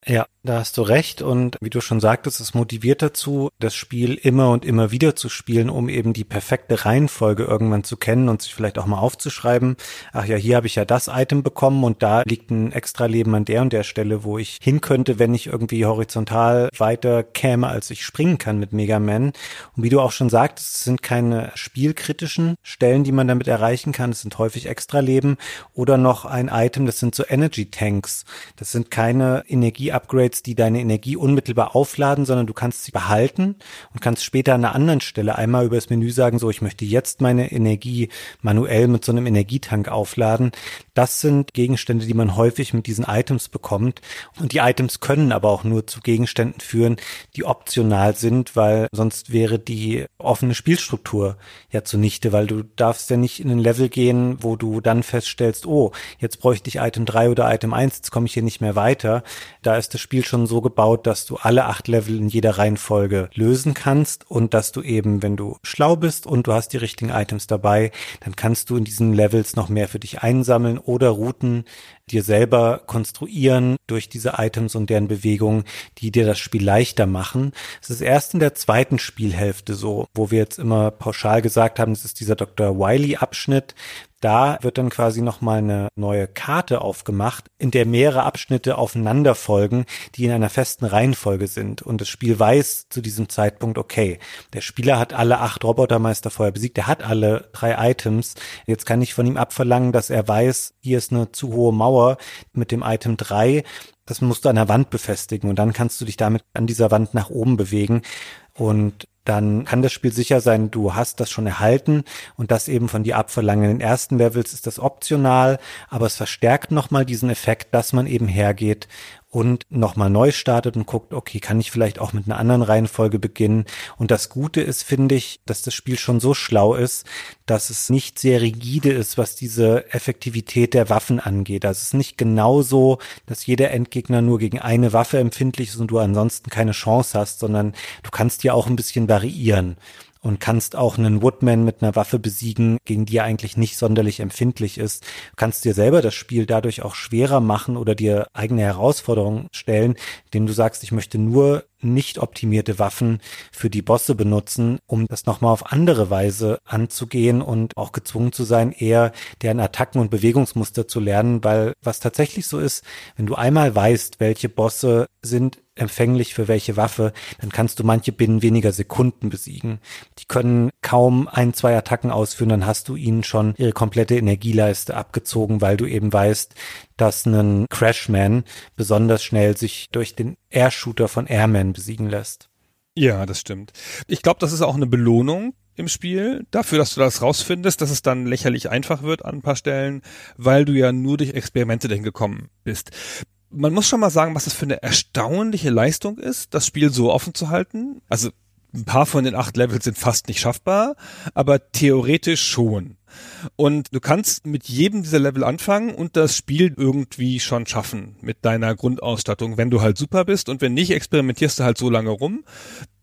Ja, da hast du recht. Und wie du schon sagtest, es motiviert dazu, das Spiel immer und immer wieder zu spielen, um eben die perfekte Reihenfolge irgendwann zu kennen und sich vielleicht auch mal aufzuschreiben. Ach ja, hier habe ich ja das Item bekommen und da liegt ein extra Leben an der und der Stelle, wo ich hin könnte, wenn ich irgendwie horizontal weiter käme, als ich springen kann mit Mega Man. Und wie du auch schon sagtest, es sind keine spielkritischen Stellen, die man damit erreichen kann. Es sind häufig extra Leben oder noch ein Item, das sind so Energy Tanks. Das sind keine Energie-Upgrades Upgrades, die deine Energie unmittelbar aufladen, sondern du kannst sie behalten und kannst später an einer anderen Stelle einmal über das Menü sagen, so, ich möchte jetzt meine Energie manuell mit so einem Energietank aufladen. Das sind Gegenstände, die man häufig mit diesen Items bekommt. Und die Items können aber auch nur zu Gegenständen führen, die optional sind, weil sonst wäre die offene Spielstruktur ja zunichte, weil du darfst ja nicht in ein Level gehen, wo du dann feststellst, oh, jetzt bräuchte ich Item 3 oder Item 1, jetzt komme ich hier nicht mehr weiter. Da ist das Spiel schon so gebaut, dass du alle acht Level in jeder Reihenfolge lösen kannst und dass du eben, wenn du schlau bist und du hast die richtigen Items dabei, dann kannst du in diesen Levels noch mehr für dich einsammeln oder Routen dir selber konstruieren durch diese Items und deren Bewegungen, die dir das Spiel leichter machen. Es ist erst in der zweiten Spielhälfte so, wo wir jetzt immer pauschal gesagt haben, es ist dieser Dr. Wiley Abschnitt, da wird dann quasi nochmal eine neue Karte aufgemacht, in der mehrere Abschnitte aufeinander folgen, die in einer festen Reihenfolge sind. Und das Spiel weiß zu diesem Zeitpunkt, okay, der Spieler hat alle acht Robotermeister vorher besiegt, er hat alle drei Items. Jetzt kann ich von ihm abverlangen, dass er weiß, hier ist eine zu hohe Mauer mit dem Item drei. Das musst du an der Wand befestigen und dann kannst du dich damit an dieser Wand nach oben bewegen. Und dann kann das Spiel sicher sein, du hast das schon erhalten und das eben von dir abverlangen. In den ersten Levels ist das optional, aber es verstärkt nochmal diesen Effekt, dass man eben hergeht und nochmal neu startet und guckt, okay, kann ich vielleicht auch mit einer anderen Reihenfolge beginnen? Und das Gute ist, finde ich, dass das Spiel schon so schlau ist, dass es nicht sehr rigide ist, was diese Effektivität der Waffen angeht. Also es ist nicht genau so, dass jeder Endgegner nur gegen eine Waffe empfindlich ist und du ansonsten keine Chance hast, sondern du kannst dir auch ein bisschen variieren und kannst auch einen Woodman mit einer Waffe besiegen, gegen die er eigentlich nicht sonderlich empfindlich ist. Du kannst dir selber das Spiel dadurch auch schwerer machen oder dir eigene Herausforderungen stellen, indem du sagst, ich möchte nur nicht optimierte Waffen für die Bosse benutzen, um das nochmal auf andere Weise anzugehen und auch gezwungen zu sein, eher deren Attacken und Bewegungsmuster zu lernen, weil was tatsächlich so ist, wenn du einmal weißt, welche Bosse sind empfänglich für welche Waffe, dann kannst du manche binnen weniger Sekunden besiegen. Die können kaum ein, zwei Attacken ausführen, dann hast du ihnen schon ihre komplette Energieleiste abgezogen, weil du eben weißt, dass ein Crashman besonders schnell sich durch den Air-Shooter von Airman besiegen lässt. Ja, das stimmt. Ich glaube, das ist auch eine Belohnung im Spiel dafür, dass du das rausfindest, dass es dann lächerlich einfach wird an ein paar Stellen, weil du ja nur durch Experimente dahin gekommen bist man muss schon mal sagen, was das für eine erstaunliche Leistung ist, das Spiel so offen zu halten. Also ein paar von den acht Levels sind fast nicht schaffbar, aber theoretisch schon. Und du kannst mit jedem dieser Level anfangen und das Spiel irgendwie schon schaffen mit deiner Grundausstattung, wenn du halt super bist und wenn nicht, experimentierst du halt so lange rum,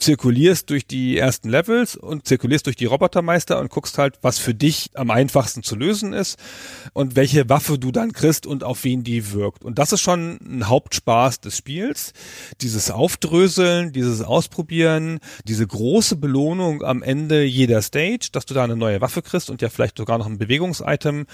zirkulierst durch die ersten Levels und zirkulierst durch die Robotermeister und guckst halt, was für dich am einfachsten zu lösen ist und welche Waffe du dann kriegst und auf wen die wirkt. Und das ist schon ein Hauptspaß des Spiels. Dieses Aufdröseln, dieses Ausprobieren, diese große Belohnung am Ende jeder Stage, dass du da eine neue Waffe kriegst und ja vielleicht sogar noch ein Bewegungsitem,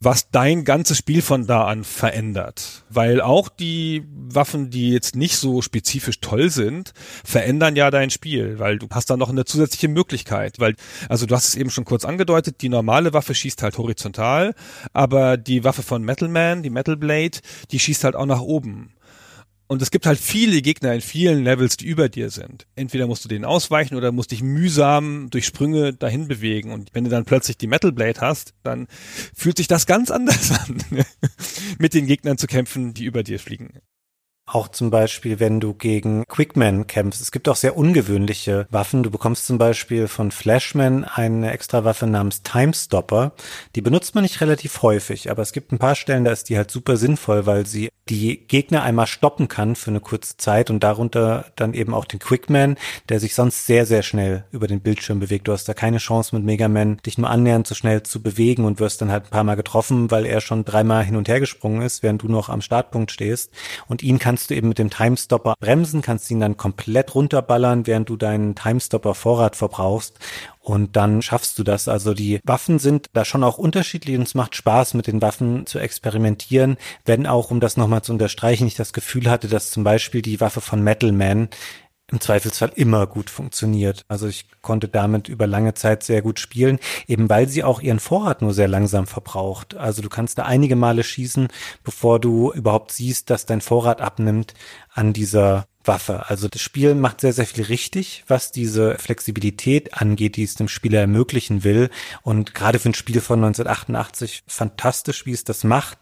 was dein ganzes Spiel von da an verändert. Weil auch die Waffen, die jetzt nicht so spezifisch toll sind, verändern ja dein Spiel, weil du hast dann noch eine zusätzliche Möglichkeit. Weil, also du hast es eben schon kurz angedeutet, die normale Waffe schießt halt horizontal, aber die Waffe von Metal Man, die Metal Blade, die schießt halt auch nach oben. Und es gibt halt viele Gegner in vielen Levels, die über dir sind. Entweder musst du denen ausweichen oder musst dich mühsam durch Sprünge dahin bewegen. Und wenn du dann plötzlich die Metal Blade hast, dann fühlt sich das ganz anders an, mit den Gegnern zu kämpfen, die über dir fliegen. Auch zum Beispiel, wenn du gegen Quickman kämpfst. Es gibt auch sehr ungewöhnliche Waffen. Du bekommst zum Beispiel von Flashman eine extra Waffe namens Timestopper. Die benutzt man nicht relativ häufig, aber es gibt ein paar Stellen, da ist die halt super sinnvoll, weil sie die Gegner einmal stoppen kann für eine kurze Zeit und darunter dann eben auch den Quickman, der sich sonst sehr, sehr schnell über den Bildschirm bewegt. Du hast da keine Chance mit Mega Man, dich nur annähernd so schnell zu bewegen und wirst dann halt ein paar Mal getroffen, weil er schon dreimal hin und her gesprungen ist, während du noch am Startpunkt stehst. Und ihn kann kannst du eben mit dem Timestopper bremsen, kannst ihn dann komplett runterballern, während du deinen Timestopper Vorrat verbrauchst. Und dann schaffst du das. Also die Waffen sind da schon auch unterschiedlich und es macht Spaß, mit den Waffen zu experimentieren. Wenn auch, um das nochmal zu unterstreichen, ich das Gefühl hatte, dass zum Beispiel die Waffe von Metal Man im Zweifelsfall immer gut funktioniert. Also ich konnte damit über lange Zeit sehr gut spielen, eben weil sie auch ihren Vorrat nur sehr langsam verbraucht. Also du kannst da einige Male schießen, bevor du überhaupt siehst, dass dein Vorrat abnimmt an dieser Waffe. Also das Spiel macht sehr, sehr viel richtig, was diese Flexibilität angeht, die es dem Spieler ermöglichen will. Und gerade für ein Spiel von 1988 fantastisch, wie es das macht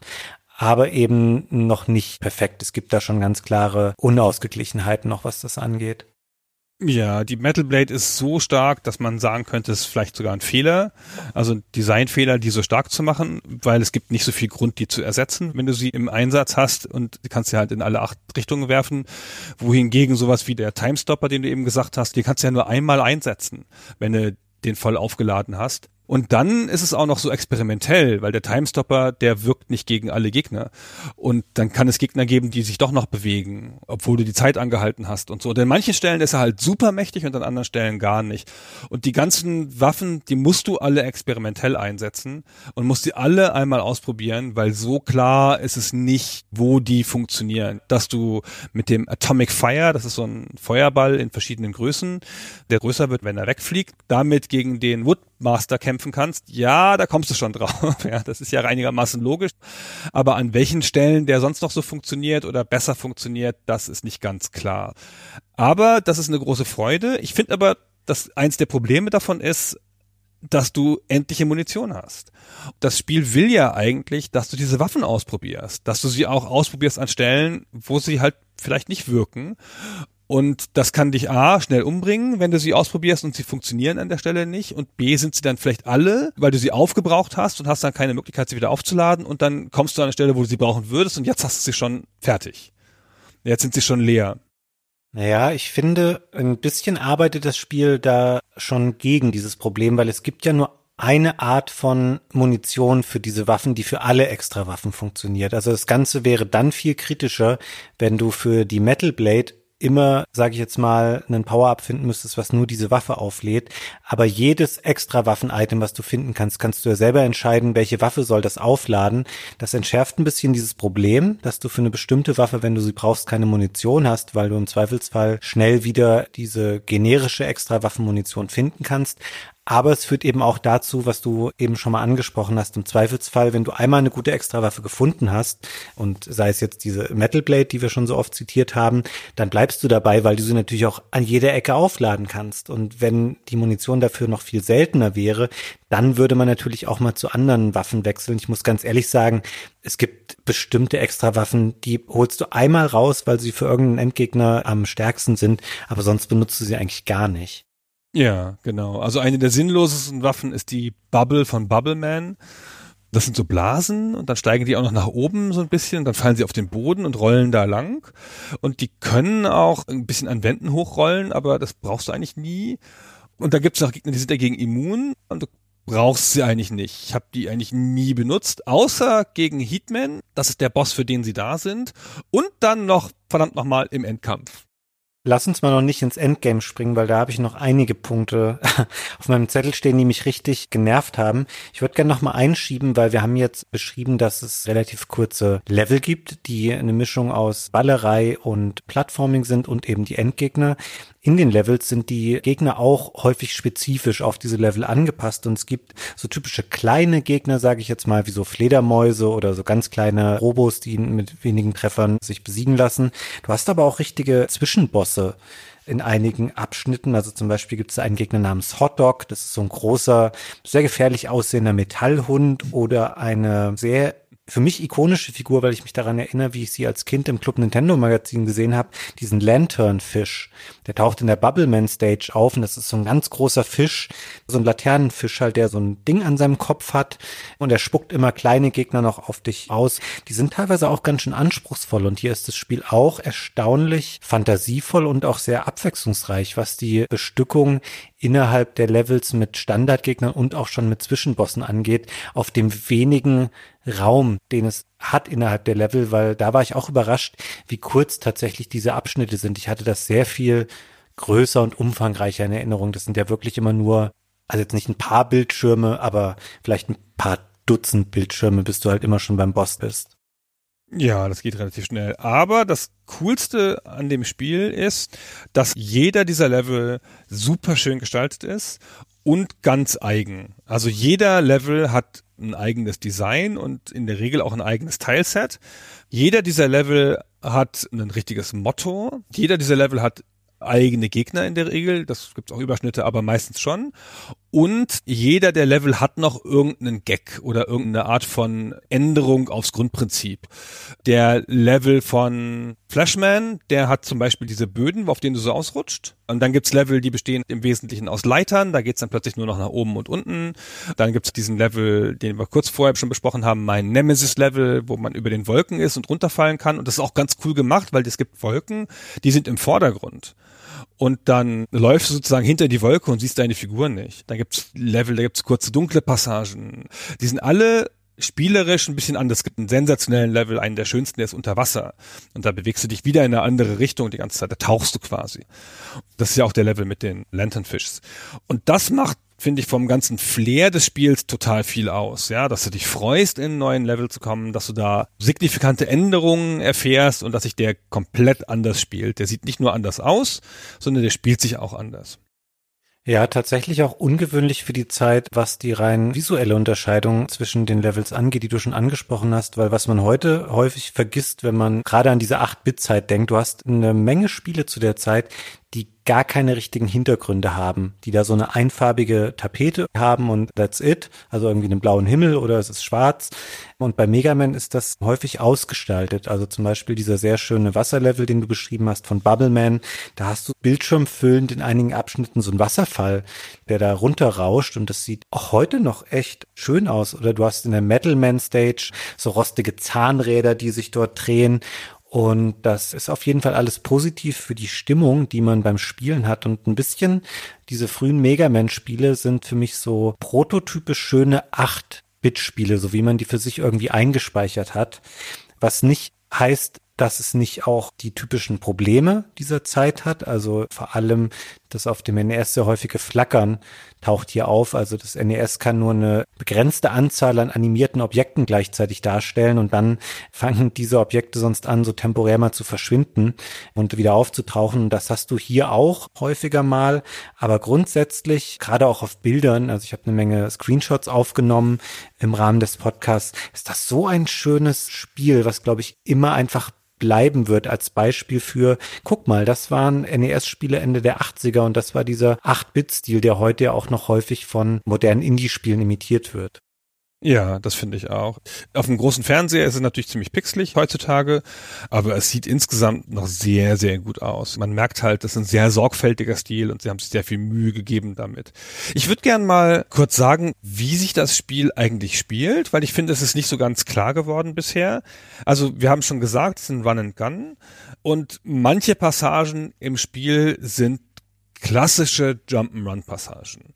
aber eben noch nicht perfekt. Es gibt da schon ganz klare Unausgeglichenheiten noch, was das angeht. Ja, die Metal Blade ist so stark, dass man sagen könnte, es ist vielleicht sogar ein Fehler, also ein Designfehler, die so stark zu machen, weil es gibt nicht so viel Grund, die zu ersetzen, wenn du sie im Einsatz hast und du kannst sie halt in alle acht Richtungen werfen, wohingegen sowas wie der Timestopper, den du eben gesagt hast, den kannst du ja nur einmal einsetzen, wenn du den voll aufgeladen hast. Und dann ist es auch noch so experimentell, weil der Timestopper, der wirkt nicht gegen alle Gegner. Und dann kann es Gegner geben, die sich doch noch bewegen, obwohl du die Zeit angehalten hast und so. Und an manchen Stellen ist er halt super mächtig und an anderen Stellen gar nicht. Und die ganzen Waffen, die musst du alle experimentell einsetzen und musst die alle einmal ausprobieren, weil so klar ist es nicht, wo die funktionieren. Dass du mit dem Atomic Fire, das ist so ein Feuerball in verschiedenen Größen, der größer wird, wenn er wegfliegt, damit gegen den Woodmaster kämpfen kannst, ja, da kommst du schon drauf. Ja, das ist ja einigermaßen logisch. Aber an welchen Stellen der sonst noch so funktioniert oder besser funktioniert, das ist nicht ganz klar. Aber das ist eine große Freude. Ich finde aber, dass eins der Probleme davon ist, dass du endliche Munition hast. Das Spiel will ja eigentlich, dass du diese Waffen ausprobierst, dass du sie auch ausprobierst an Stellen, wo sie halt vielleicht nicht wirken. Und das kann dich A schnell umbringen, wenn du sie ausprobierst und sie funktionieren an der Stelle nicht. Und B sind sie dann vielleicht alle, weil du sie aufgebraucht hast und hast dann keine Möglichkeit, sie wieder aufzuladen. Und dann kommst du an eine Stelle, wo du sie brauchen würdest und jetzt hast du sie schon fertig. Jetzt sind sie schon leer. Naja, ich finde, ein bisschen arbeitet das Spiel da schon gegen dieses Problem, weil es gibt ja nur eine Art von Munition für diese Waffen, die für alle Extrawaffen funktioniert. Also das Ganze wäre dann viel kritischer, wenn du für die Metal Blade immer, sage ich jetzt mal, einen Power-Up finden müsstest, was nur diese Waffe auflädt. Aber jedes extra Waffen-Item, was du finden kannst, kannst du ja selber entscheiden, welche Waffe soll das aufladen. Das entschärft ein bisschen dieses Problem, dass du für eine bestimmte Waffe, wenn du sie brauchst, keine Munition hast, weil du im Zweifelsfall schnell wieder diese generische extra Waffenmunition finden kannst. Aber es führt eben auch dazu, was du eben schon mal angesprochen hast. Im Zweifelsfall, wenn du einmal eine gute Extrawaffe gefunden hast und sei es jetzt diese Metal Blade, die wir schon so oft zitiert haben, dann bleibst du dabei, weil du sie natürlich auch an jeder Ecke aufladen kannst. Und wenn die Munition dafür noch viel seltener wäre, dann würde man natürlich auch mal zu anderen Waffen wechseln. Ich muss ganz ehrlich sagen, es gibt bestimmte Extrawaffen, die holst du einmal raus, weil sie für irgendeinen Endgegner am stärksten sind, aber sonst benutzt du sie eigentlich gar nicht. Ja, genau. Also eine der sinnlosesten Waffen ist die Bubble von Bubbleman. Das sind so Blasen und dann steigen die auch noch nach oben so ein bisschen und dann fallen sie auf den Boden und rollen da lang. Und die können auch ein bisschen an Wänden hochrollen, aber das brauchst du eigentlich nie. Und da gibt es auch Gegner, die sind dagegen immun und du brauchst sie eigentlich nicht. Ich habe die eigentlich nie benutzt, außer gegen Heatman. Das ist der Boss, für den sie da sind. Und dann noch, verdammt nochmal, im Endkampf. Lass uns mal noch nicht ins Endgame springen, weil da habe ich noch einige Punkte auf meinem Zettel stehen, die mich richtig genervt haben. Ich würde gerne noch mal einschieben, weil wir haben jetzt beschrieben, dass es relativ kurze Level gibt, die eine Mischung aus Ballerei und Plattforming sind und eben die Endgegner in den Levels sind die Gegner auch häufig spezifisch auf diese Level angepasst und es gibt so typische kleine Gegner, sage ich jetzt mal, wie so Fledermäuse oder so ganz kleine Robos, die mit wenigen Treffern sich besiegen lassen. Du hast aber auch richtige Zwischenbosse in einigen Abschnitten. Also zum Beispiel gibt es einen Gegner namens Hotdog. Das ist so ein großer, sehr gefährlich aussehender Metallhund oder eine sehr für mich ikonische Figur, weil ich mich daran erinnere, wie ich sie als Kind im Club Nintendo Magazin gesehen habe, diesen Lanternfisch. Der taucht in der Bubbleman Stage auf und das ist so ein ganz großer Fisch, so ein Laternenfisch halt, der so ein Ding an seinem Kopf hat und er spuckt immer kleine Gegner noch auf dich aus. Die sind teilweise auch ganz schön anspruchsvoll und hier ist das Spiel auch erstaunlich fantasievoll und auch sehr abwechslungsreich, was die Bestückung innerhalb der Levels mit Standardgegnern und auch schon mit Zwischenbossen angeht, auf dem wenigen Raum, den es hat innerhalb der Level, weil da war ich auch überrascht, wie kurz tatsächlich diese Abschnitte sind. Ich hatte das sehr viel größer und umfangreicher in Erinnerung. Das sind ja wirklich immer nur, also jetzt nicht ein paar Bildschirme, aber vielleicht ein paar Dutzend Bildschirme, bis du halt immer schon beim Boss bist. Ja, das geht relativ schnell. Aber das Coolste an dem Spiel ist, dass jeder dieser Level super schön gestaltet ist und ganz eigen. Also jeder Level hat ein eigenes Design und in der Regel auch ein eigenes Teilset. Jeder dieser Level hat ein richtiges Motto. Jeder dieser Level hat eigene Gegner in der Regel. Das gibt auch Überschnitte, aber meistens schon. Und jeder der Level hat noch irgendeinen Gag oder irgendeine Art von Änderung aufs Grundprinzip. Der Level von Flashman, der hat zum Beispiel diese Böden, auf denen du so ausrutscht. Und dann gibt's Level, die bestehen im Wesentlichen aus Leitern. Da geht's dann plötzlich nur noch nach oben und unten. Dann gibt's diesen Level, den wir kurz vorher schon besprochen haben, mein Nemesis-Level, wo man über den Wolken ist und runterfallen kann. Und das ist auch ganz cool gemacht, weil es gibt Wolken, die sind im Vordergrund. Und dann läufst du sozusagen hinter die Wolke und siehst deine Figuren nicht. Dann gibt's Level, da gibt's kurze dunkle Passagen. Die sind alle spielerisch ein bisschen anders. Es gibt einen sensationellen Level, einen der schönsten, der ist unter Wasser. Und da bewegst du dich wieder in eine andere Richtung die ganze Zeit. Da tauchst du quasi. Das ist ja auch der Level mit den Lanternfishes. Und das macht finde ich vom ganzen Flair des Spiels total viel aus, ja, dass du dich freust, in einen neuen Level zu kommen, dass du da signifikante Änderungen erfährst und dass sich der komplett anders spielt. Der sieht nicht nur anders aus, sondern der spielt sich auch anders. Ja, tatsächlich auch ungewöhnlich für die Zeit, was die rein visuelle Unterscheidung zwischen den Levels angeht, die du schon angesprochen hast, weil was man heute häufig vergisst, wenn man gerade an diese 8-Bit-Zeit denkt, du hast eine Menge Spiele zu der Zeit, die gar keine richtigen Hintergründe haben, die da so eine einfarbige Tapete haben und that's it, also irgendwie einen blauen Himmel oder es ist schwarz. Und bei Mega Man ist das häufig ausgestaltet. Also zum Beispiel dieser sehr schöne Wasserlevel, den du beschrieben hast von Bubble Man, da hast du bildschirmfüllend in einigen Abschnitten so einen Wasserfall, der da runterrauscht und das sieht auch heute noch echt schön aus. Oder du hast in der Metal Man Stage so rostige Zahnräder, die sich dort drehen und das ist auf jeden Fall alles positiv für die Stimmung, die man beim Spielen hat. Und ein bisschen diese frühen Mega Man-Spiele sind für mich so prototypisch schöne 8-Bit-Spiele, so wie man die für sich irgendwie eingespeichert hat. Was nicht heißt, dass es nicht auch die typischen Probleme dieser Zeit hat. Also vor allem das auf dem NES sehr häufige Flackern taucht hier auf. Also das NES kann nur eine begrenzte Anzahl an animierten Objekten gleichzeitig darstellen und dann fangen diese Objekte sonst an, so temporär mal zu verschwinden und wieder aufzutauchen. Das hast du hier auch häufiger mal. Aber grundsätzlich, gerade auch auf Bildern, also ich habe eine Menge Screenshots aufgenommen im Rahmen des Podcasts, ist das so ein schönes Spiel, was glaube ich immer einfach bleiben wird als Beispiel für, guck mal, das waren NES-Spiele Ende der 80er und das war dieser 8-Bit-Stil, der heute ja auch noch häufig von modernen Indie-Spielen imitiert wird. Ja, das finde ich auch. Auf dem großen Fernseher ist es natürlich ziemlich pixelig heutzutage, aber es sieht insgesamt noch sehr, sehr gut aus. Man merkt halt, das ist ein sehr sorgfältiger Stil und sie haben sich sehr viel Mühe gegeben damit. Ich würde gern mal kurz sagen, wie sich das Spiel eigentlich spielt, weil ich finde, es ist nicht so ganz klar geworden bisher. Also wir haben schon gesagt, es ist ein Run and Gun und manche Passagen im Spiel sind klassische Jump'n'Run-Passagen.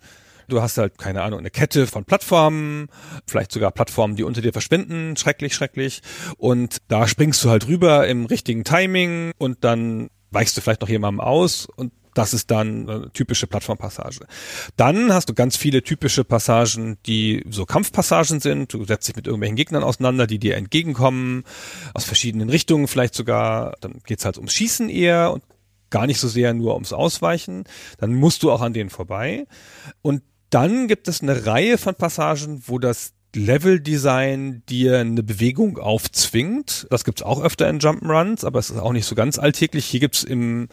Du hast halt, keine Ahnung, eine Kette von Plattformen, vielleicht sogar Plattformen, die unter dir verschwinden, schrecklich, schrecklich. Und da springst du halt rüber im richtigen Timing und dann weichst du vielleicht noch jemandem aus und das ist dann eine typische Plattformpassage. Dann hast du ganz viele typische Passagen, die so Kampfpassagen sind. Du setzt dich mit irgendwelchen Gegnern auseinander, die dir entgegenkommen, aus verschiedenen Richtungen vielleicht sogar. Dann geht's halt ums Schießen eher und gar nicht so sehr nur ums Ausweichen. Dann musst du auch an denen vorbei. Und dann gibt es eine Reihe von Passagen, wo das Leveldesign dir eine Bewegung aufzwingt. Das gibt's auch öfter in Jump'n'Runs, aber es ist auch nicht so ganz alltäglich. Hier gibt's im,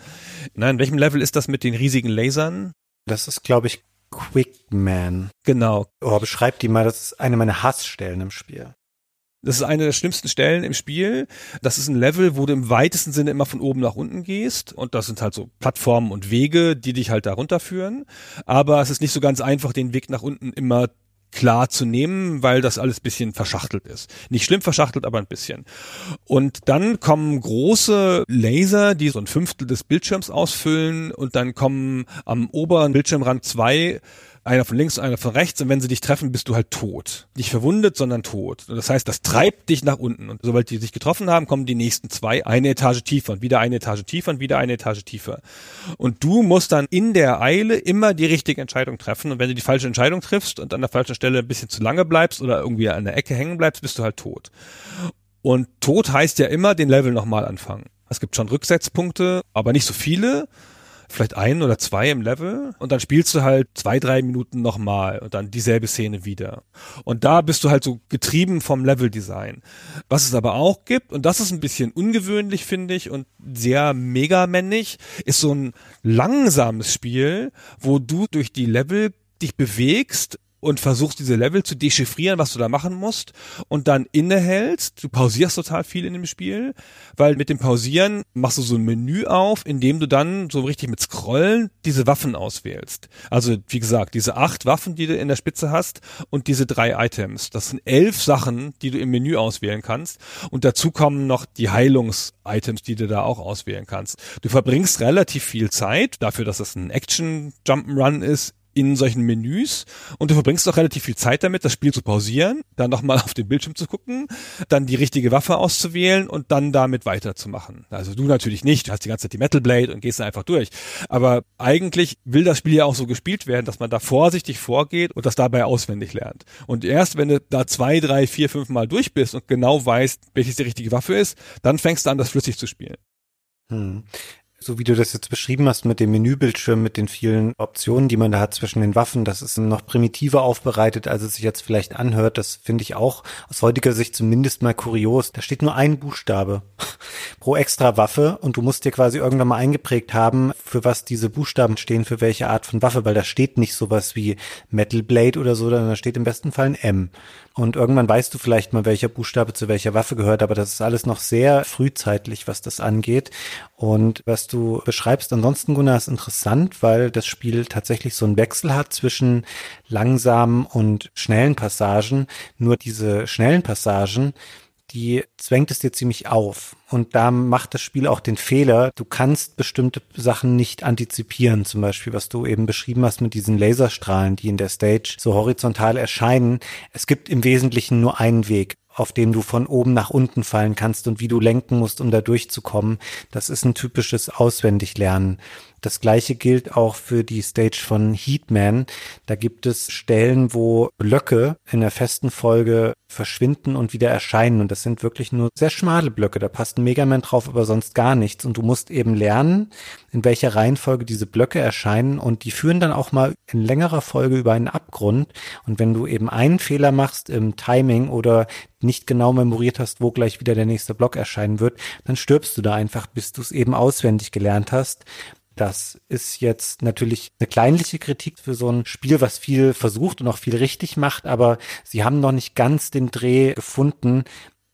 nein, in welchem Level ist das mit den riesigen Lasern? Das ist, glaube ich, Quickman. Genau. Oh, beschreib die mal, das ist eine meiner Hassstellen im Spiel. Das ist eine der schlimmsten Stellen im Spiel. Das ist ein Level, wo du im weitesten Sinne immer von oben nach unten gehst. Und das sind halt so Plattformen und Wege, die dich halt da runterführen. Aber es ist nicht so ganz einfach, den Weg nach unten immer klar zu nehmen, weil das alles bisschen verschachtelt ist. Nicht schlimm verschachtelt, aber ein bisschen. Und dann kommen große Laser, die so ein Fünftel des Bildschirms ausfüllen und dann kommen am oberen Bildschirmrand zwei einer von links und einer von rechts und wenn sie dich treffen, bist du halt tot. Nicht verwundet, sondern tot. Das heißt, das treibt dich nach unten und sobald die sich getroffen haben, kommen die nächsten zwei eine Etage tiefer und wieder eine Etage tiefer und wieder eine Etage tiefer. Und du musst dann in der Eile immer die richtige Entscheidung treffen und wenn du die falsche Entscheidung triffst und an der falschen Stelle ein bisschen zu lange bleibst oder irgendwie an der Ecke hängen bleibst, bist du halt tot. Und tot heißt ja immer den Level nochmal anfangen. Es gibt schon Rücksetzpunkte, aber nicht so viele vielleicht ein oder zwei im Level und dann spielst du halt zwei, drei Minuten nochmal und dann dieselbe Szene wieder. Und da bist du halt so getrieben vom Leveldesign. Was es aber auch gibt, und das ist ein bisschen ungewöhnlich, finde ich, und sehr megamännig, ist so ein langsames Spiel, wo du durch die Level dich bewegst und versuchst diese Level zu dechiffrieren, was du da machen musst und dann innehältst. Du pausierst total viel in dem Spiel, weil mit dem Pausieren machst du so ein Menü auf, in dem du dann so richtig mit Scrollen diese Waffen auswählst. Also wie gesagt, diese acht Waffen, die du in der Spitze hast und diese drei Items. Das sind elf Sachen, die du im Menü auswählen kannst und dazu kommen noch die Heilungs-Items, die du da auch auswählen kannst. Du verbringst relativ viel Zeit dafür, dass es ein Action-Jump'n'Run ist, in solchen Menüs und du verbringst auch relativ viel Zeit damit, das Spiel zu pausieren, dann nochmal auf den Bildschirm zu gucken, dann die richtige Waffe auszuwählen und dann damit weiterzumachen. Also du natürlich nicht, du hast die ganze Zeit die Metal Blade und gehst einfach durch. Aber eigentlich will das Spiel ja auch so gespielt werden, dass man da vorsichtig vorgeht und das dabei auswendig lernt. Und erst wenn du da zwei, drei, vier, fünf Mal durch bist und genau weißt, welches die richtige Waffe ist, dann fängst du an, das flüssig zu spielen. Hm so wie du das jetzt beschrieben hast mit dem Menübildschirm, mit den vielen Optionen, die man da hat zwischen den Waffen, das ist noch primitiver aufbereitet, als es sich jetzt vielleicht anhört. Das finde ich auch aus heutiger Sicht zumindest mal kurios. Da steht nur ein Buchstabe pro extra Waffe und du musst dir quasi irgendwann mal eingeprägt haben, für was diese Buchstaben stehen, für welche Art von Waffe, weil da steht nicht sowas wie Metal Blade oder so, sondern da steht im besten Fall ein M. Und irgendwann weißt du vielleicht mal, welcher Buchstabe zu welcher Waffe gehört, aber das ist alles noch sehr frühzeitlich, was das angeht. Und was du beschreibst ansonsten, Gunnar, ist interessant, weil das Spiel tatsächlich so einen Wechsel hat zwischen langsamen und schnellen Passagen. Nur diese schnellen Passagen, die zwängt es dir ziemlich auf. Und da macht das Spiel auch den Fehler, du kannst bestimmte Sachen nicht antizipieren. Zum Beispiel, was du eben beschrieben hast mit diesen Laserstrahlen, die in der Stage so horizontal erscheinen. Es gibt im Wesentlichen nur einen Weg auf dem du von oben nach unten fallen kannst und wie du lenken musst, um da durchzukommen. Das ist ein typisches Auswendiglernen. Das gleiche gilt auch für die Stage von Heatman. Da gibt es Stellen, wo Blöcke in der festen Folge verschwinden und wieder erscheinen. Und das sind wirklich nur sehr schmale Blöcke. Da passt ein Megaman drauf, aber sonst gar nichts. Und du musst eben lernen, in welcher Reihenfolge diese Blöcke erscheinen. Und die führen dann auch mal in längerer Folge über einen Abgrund. Und wenn du eben einen Fehler machst im Timing oder nicht genau memoriert hast, wo gleich wieder der nächste Block erscheinen wird, dann stirbst du da einfach, bis du es eben auswendig gelernt hast. Das ist jetzt natürlich eine kleinliche Kritik für so ein Spiel, was viel versucht und auch viel richtig macht, aber sie haben noch nicht ganz den Dreh gefunden,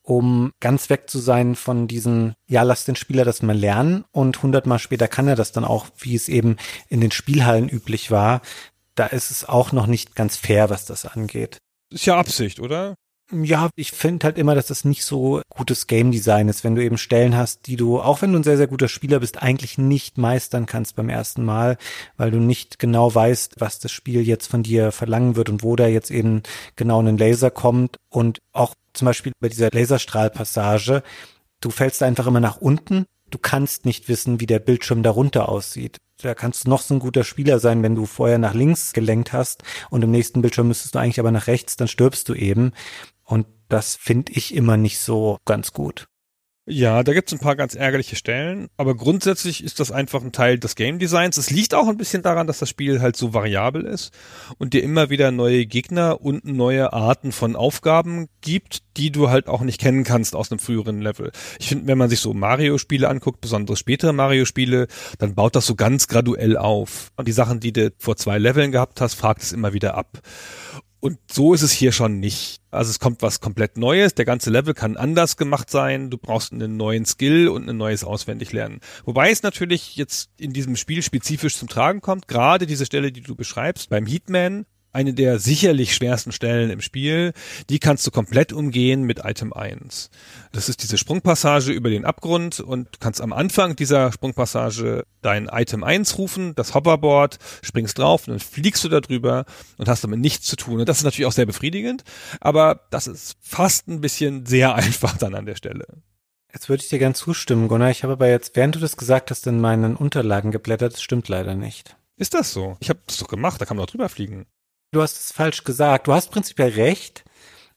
um ganz weg zu sein von diesen, ja, lass den Spieler das mal lernen und hundertmal später kann er das dann auch, wie es eben in den Spielhallen üblich war. Da ist es auch noch nicht ganz fair, was das angeht. Ist ja Absicht, oder? Ja, ich finde halt immer, dass das nicht so gutes Game Design ist, wenn du eben Stellen hast, die du, auch wenn du ein sehr, sehr guter Spieler bist, eigentlich nicht meistern kannst beim ersten Mal, weil du nicht genau weißt, was das Spiel jetzt von dir verlangen wird und wo da jetzt eben genau ein Laser kommt. Und auch zum Beispiel bei dieser Laserstrahlpassage, du fällst einfach immer nach unten, du kannst nicht wissen, wie der Bildschirm darunter aussieht da kannst du noch so ein guter Spieler sein, wenn du vorher nach links gelenkt hast und im nächsten Bildschirm müsstest du eigentlich aber nach rechts, dann stirbst du eben. Und das finde ich immer nicht so ganz gut. Ja, da gibt es ein paar ganz ärgerliche Stellen, aber grundsätzlich ist das einfach ein Teil des Game Designs. Es liegt auch ein bisschen daran, dass das Spiel halt so variabel ist und dir immer wieder neue Gegner und neue Arten von Aufgaben gibt, die du halt auch nicht kennen kannst aus einem früheren Level. Ich finde, wenn man sich so Mario-Spiele anguckt, besonders spätere Mario-Spiele, dann baut das so ganz graduell auf. Und die Sachen, die du vor zwei Leveln gehabt hast, fragt es immer wieder ab. Und so ist es hier schon nicht. Also es kommt was komplett Neues. Der ganze Level kann anders gemacht sein. Du brauchst einen neuen Skill und ein neues Auswendiglernen. Wobei es natürlich jetzt in diesem Spiel spezifisch zum Tragen kommt. Gerade diese Stelle, die du beschreibst, beim Heatman, eine der sicherlich schwersten Stellen im Spiel, die kannst du komplett umgehen mit Item 1. Das ist diese Sprungpassage über den Abgrund und du kannst am Anfang dieser Sprungpassage dein Item 1 rufen, das Hoverboard, springst drauf und dann fliegst du da drüber und hast damit nichts zu tun. Und das ist natürlich auch sehr befriedigend, aber das ist fast ein bisschen sehr einfach dann an der Stelle. Jetzt würde ich dir gern zustimmen, Gunnar. Ich habe aber jetzt, während du das gesagt hast, in meinen Unterlagen geblättert. Das stimmt leider nicht. Ist das so? Ich habe das doch gemacht, da kann man doch drüber fliegen. Du hast es falsch gesagt. Du hast prinzipiell recht.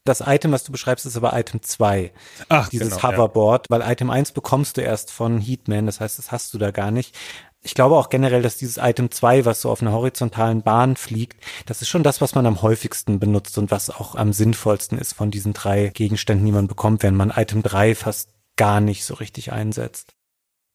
Das Item, was du beschreibst, ist aber Item 2. Ach, Dieses genau, Hoverboard, ja. weil Item 1 bekommst du erst von Heatman, das heißt, das hast du da gar nicht. Ich glaube auch generell, dass dieses Item 2, was so auf einer horizontalen Bahn fliegt, das ist schon das, was man am häufigsten benutzt und was auch am sinnvollsten ist von diesen drei Gegenständen, die man bekommt, wenn man Item 3 fast gar nicht so richtig einsetzt.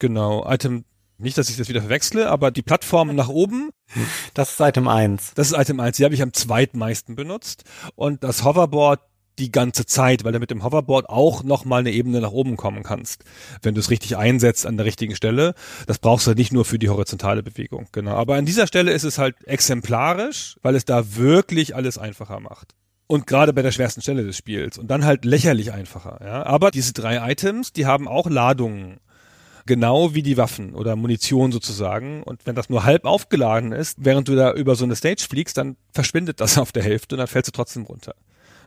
Genau, Item nicht, dass ich das wieder verwechsle, aber die Plattform nach oben, Das ist Item 1. Das ist Item 1. Die habe ich am zweitmeisten benutzt. Und das Hoverboard die ganze Zeit, weil du mit dem Hoverboard auch nochmal eine Ebene nach oben kommen kannst, wenn du es richtig einsetzt an der richtigen Stelle. Das brauchst du nicht nur für die horizontale Bewegung, genau. Aber an dieser Stelle ist es halt exemplarisch, weil es da wirklich alles einfacher macht. Und gerade bei der schwersten Stelle des Spiels. Und dann halt lächerlich einfacher, ja. Aber diese drei Items, die haben auch Ladungen genau wie die Waffen oder Munition sozusagen. Und wenn das nur halb aufgeladen ist, während du da über so eine Stage fliegst, dann verschwindet das auf der Hälfte und dann fällst du trotzdem runter.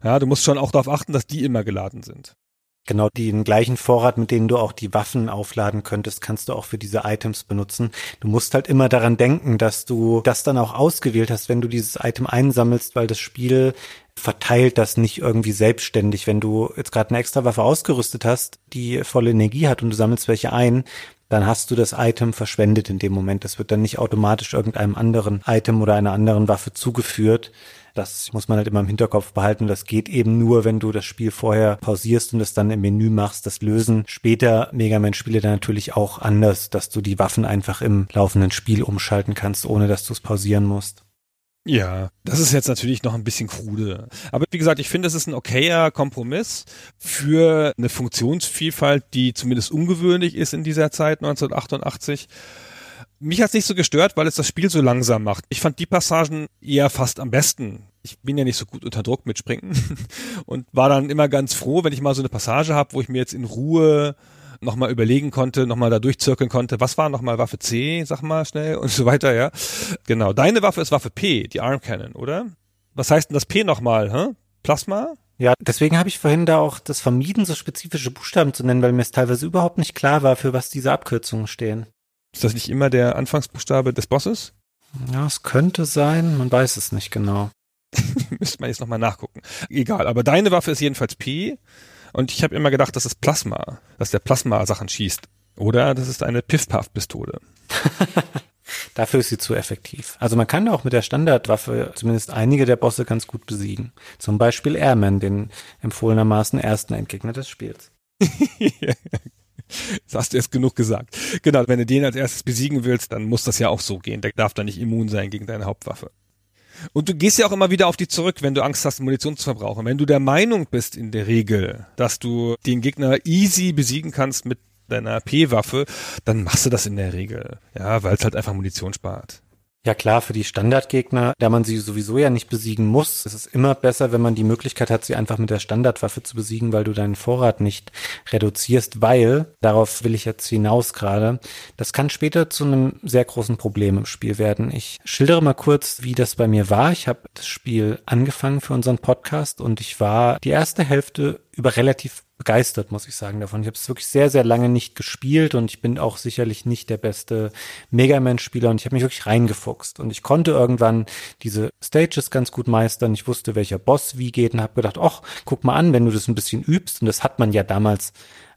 Ja, du musst schon auch darauf achten, dass die immer geladen sind. Genau, den gleichen Vorrat, mit denen du auch die Waffen aufladen könntest, kannst du auch für diese Items benutzen. Du musst halt immer daran denken, dass du das dann auch ausgewählt hast, wenn du dieses Item einsammelst, weil das Spiel verteilt das nicht irgendwie selbstständig. Wenn du jetzt gerade eine extra Waffe ausgerüstet hast, die volle Energie hat und du sammelst welche ein, dann hast du das Item verschwendet in dem Moment. Das wird dann nicht automatisch irgendeinem anderen Item oder einer anderen Waffe zugeführt. Das muss man halt immer im Hinterkopf behalten. Das geht eben nur, wenn du das Spiel vorher pausierst und es dann im Menü machst. Das lösen später Mega Man-Spiele dann natürlich auch anders, dass du die Waffen einfach im laufenden Spiel umschalten kannst, ohne dass du es pausieren musst. Ja, das ist jetzt natürlich noch ein bisschen krude. Aber wie gesagt, ich finde, es ist ein okayer Kompromiss für eine Funktionsvielfalt, die zumindest ungewöhnlich ist in dieser Zeit 1988 mich hat's nicht so gestört, weil es das Spiel so langsam macht. Ich fand die Passagen eher fast am besten. Ich bin ja nicht so gut unter Druck mit Springen und war dann immer ganz froh, wenn ich mal so eine Passage habe, wo ich mir jetzt in Ruhe nochmal überlegen konnte, nochmal da durchzirkeln konnte, was war nochmal Waffe C, sag mal schnell und so weiter, ja. Genau, deine Waffe ist Waffe P, die Arm Cannon, oder? Was heißt denn das P nochmal, hä? Plasma? Ja, deswegen habe ich vorhin da auch das vermieden, so spezifische Buchstaben zu nennen, weil mir es teilweise überhaupt nicht klar war, für was diese Abkürzungen stehen. Ist das nicht immer der Anfangsbuchstabe des Bosses? Ja, es könnte sein, man weiß es nicht genau. Müsste man jetzt nochmal nachgucken. Egal, aber deine Waffe ist jedenfalls P und ich habe immer gedacht, das ist Plasma, dass der Plasma Sachen schießt. Oder das ist eine Piff-Puff-Pistole. Dafür ist sie zu effektiv. Also man kann auch mit der Standardwaffe zumindest einige der Bosse ganz gut besiegen. Zum Beispiel Airman, den empfohlenermaßen ersten Endgegner des Spiels. Das hast du jetzt genug gesagt. Genau, wenn du den als erstes besiegen willst, dann muss das ja auch so gehen. Der darf da nicht immun sein gegen deine Hauptwaffe. Und du gehst ja auch immer wieder auf die zurück, wenn du Angst hast, Munition zu verbrauchen. Wenn du der Meinung bist in der Regel, dass du den Gegner easy besiegen kannst mit deiner P-Waffe, dann machst du das in der Regel. Ja, weil es halt einfach Munition spart. Ja klar, für die Standardgegner, da man sie sowieso ja nicht besiegen muss, ist es immer besser, wenn man die Möglichkeit hat, sie einfach mit der Standardwaffe zu besiegen, weil du deinen Vorrat nicht reduzierst, weil, darauf will ich jetzt hinaus gerade, das kann später zu einem sehr großen Problem im Spiel werden. Ich schildere mal kurz, wie das bei mir war. Ich habe das Spiel angefangen für unseren Podcast und ich war die erste Hälfte über relativ begeistert, muss ich sagen, davon. Ich habe es wirklich sehr, sehr lange nicht gespielt und ich bin auch sicherlich nicht der beste Mega Man-Spieler und ich habe mich wirklich reingefuchst. Und ich konnte irgendwann diese Stages ganz gut meistern. Ich wusste, welcher Boss wie geht und habe gedacht, ach, guck mal an, wenn du das ein bisschen übst. Und das hat man ja damals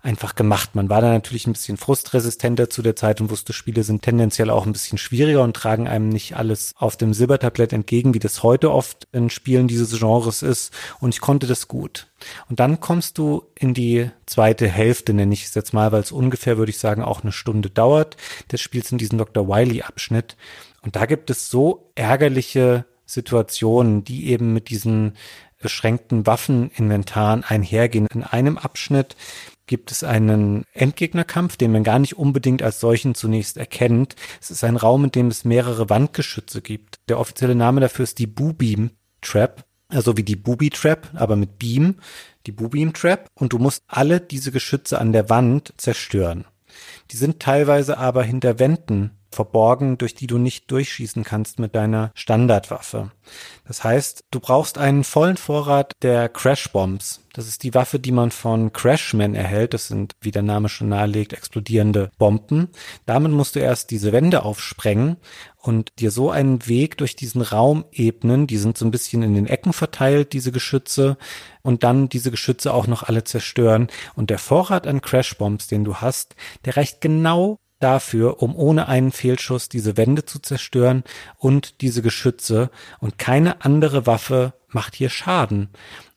einfach gemacht. Man war da natürlich ein bisschen frustresistenter zu der Zeit und wusste, Spiele sind tendenziell auch ein bisschen schwieriger und tragen einem nicht alles auf dem Silbertablett entgegen, wie das heute oft in Spielen dieses Genres ist. Und ich konnte das gut. Und dann kommst du in die zweite Hälfte, nenne ich es jetzt mal, weil es ungefähr, würde ich sagen, auch eine Stunde dauert, des Spiels in diesem Dr. Wiley-Abschnitt. Und da gibt es so ärgerliche Situationen, die eben mit diesen beschränkten Waffeninventaren einhergehen. In einem Abschnitt gibt es einen Endgegnerkampf, den man gar nicht unbedingt als solchen zunächst erkennt. Es ist ein Raum, in dem es mehrere Wandgeschütze gibt. Der offizielle Name dafür ist die Boo-Beam Trap, also wie die Booby Trap, aber mit Beam, die Boo-Beam Trap. Und du musst alle diese Geschütze an der Wand zerstören. Die sind teilweise aber hinter Wänden verborgen, durch die du nicht durchschießen kannst mit deiner Standardwaffe. Das heißt, du brauchst einen vollen Vorrat der Crash Bombs. Das ist die Waffe, die man von Crashman erhält. Das sind, wie der Name schon nahelegt, explodierende Bomben. Damit musst du erst diese Wände aufsprengen und dir so einen Weg durch diesen Raum ebnen. Die sind so ein bisschen in den Ecken verteilt, diese Geschütze. Und dann diese Geschütze auch noch alle zerstören. Und der Vorrat an Crashbombs, den du hast, der reicht genau dafür, um ohne einen Fehlschuss diese Wände zu zerstören und diese Geschütze und keine andere Waffe macht hier Schaden.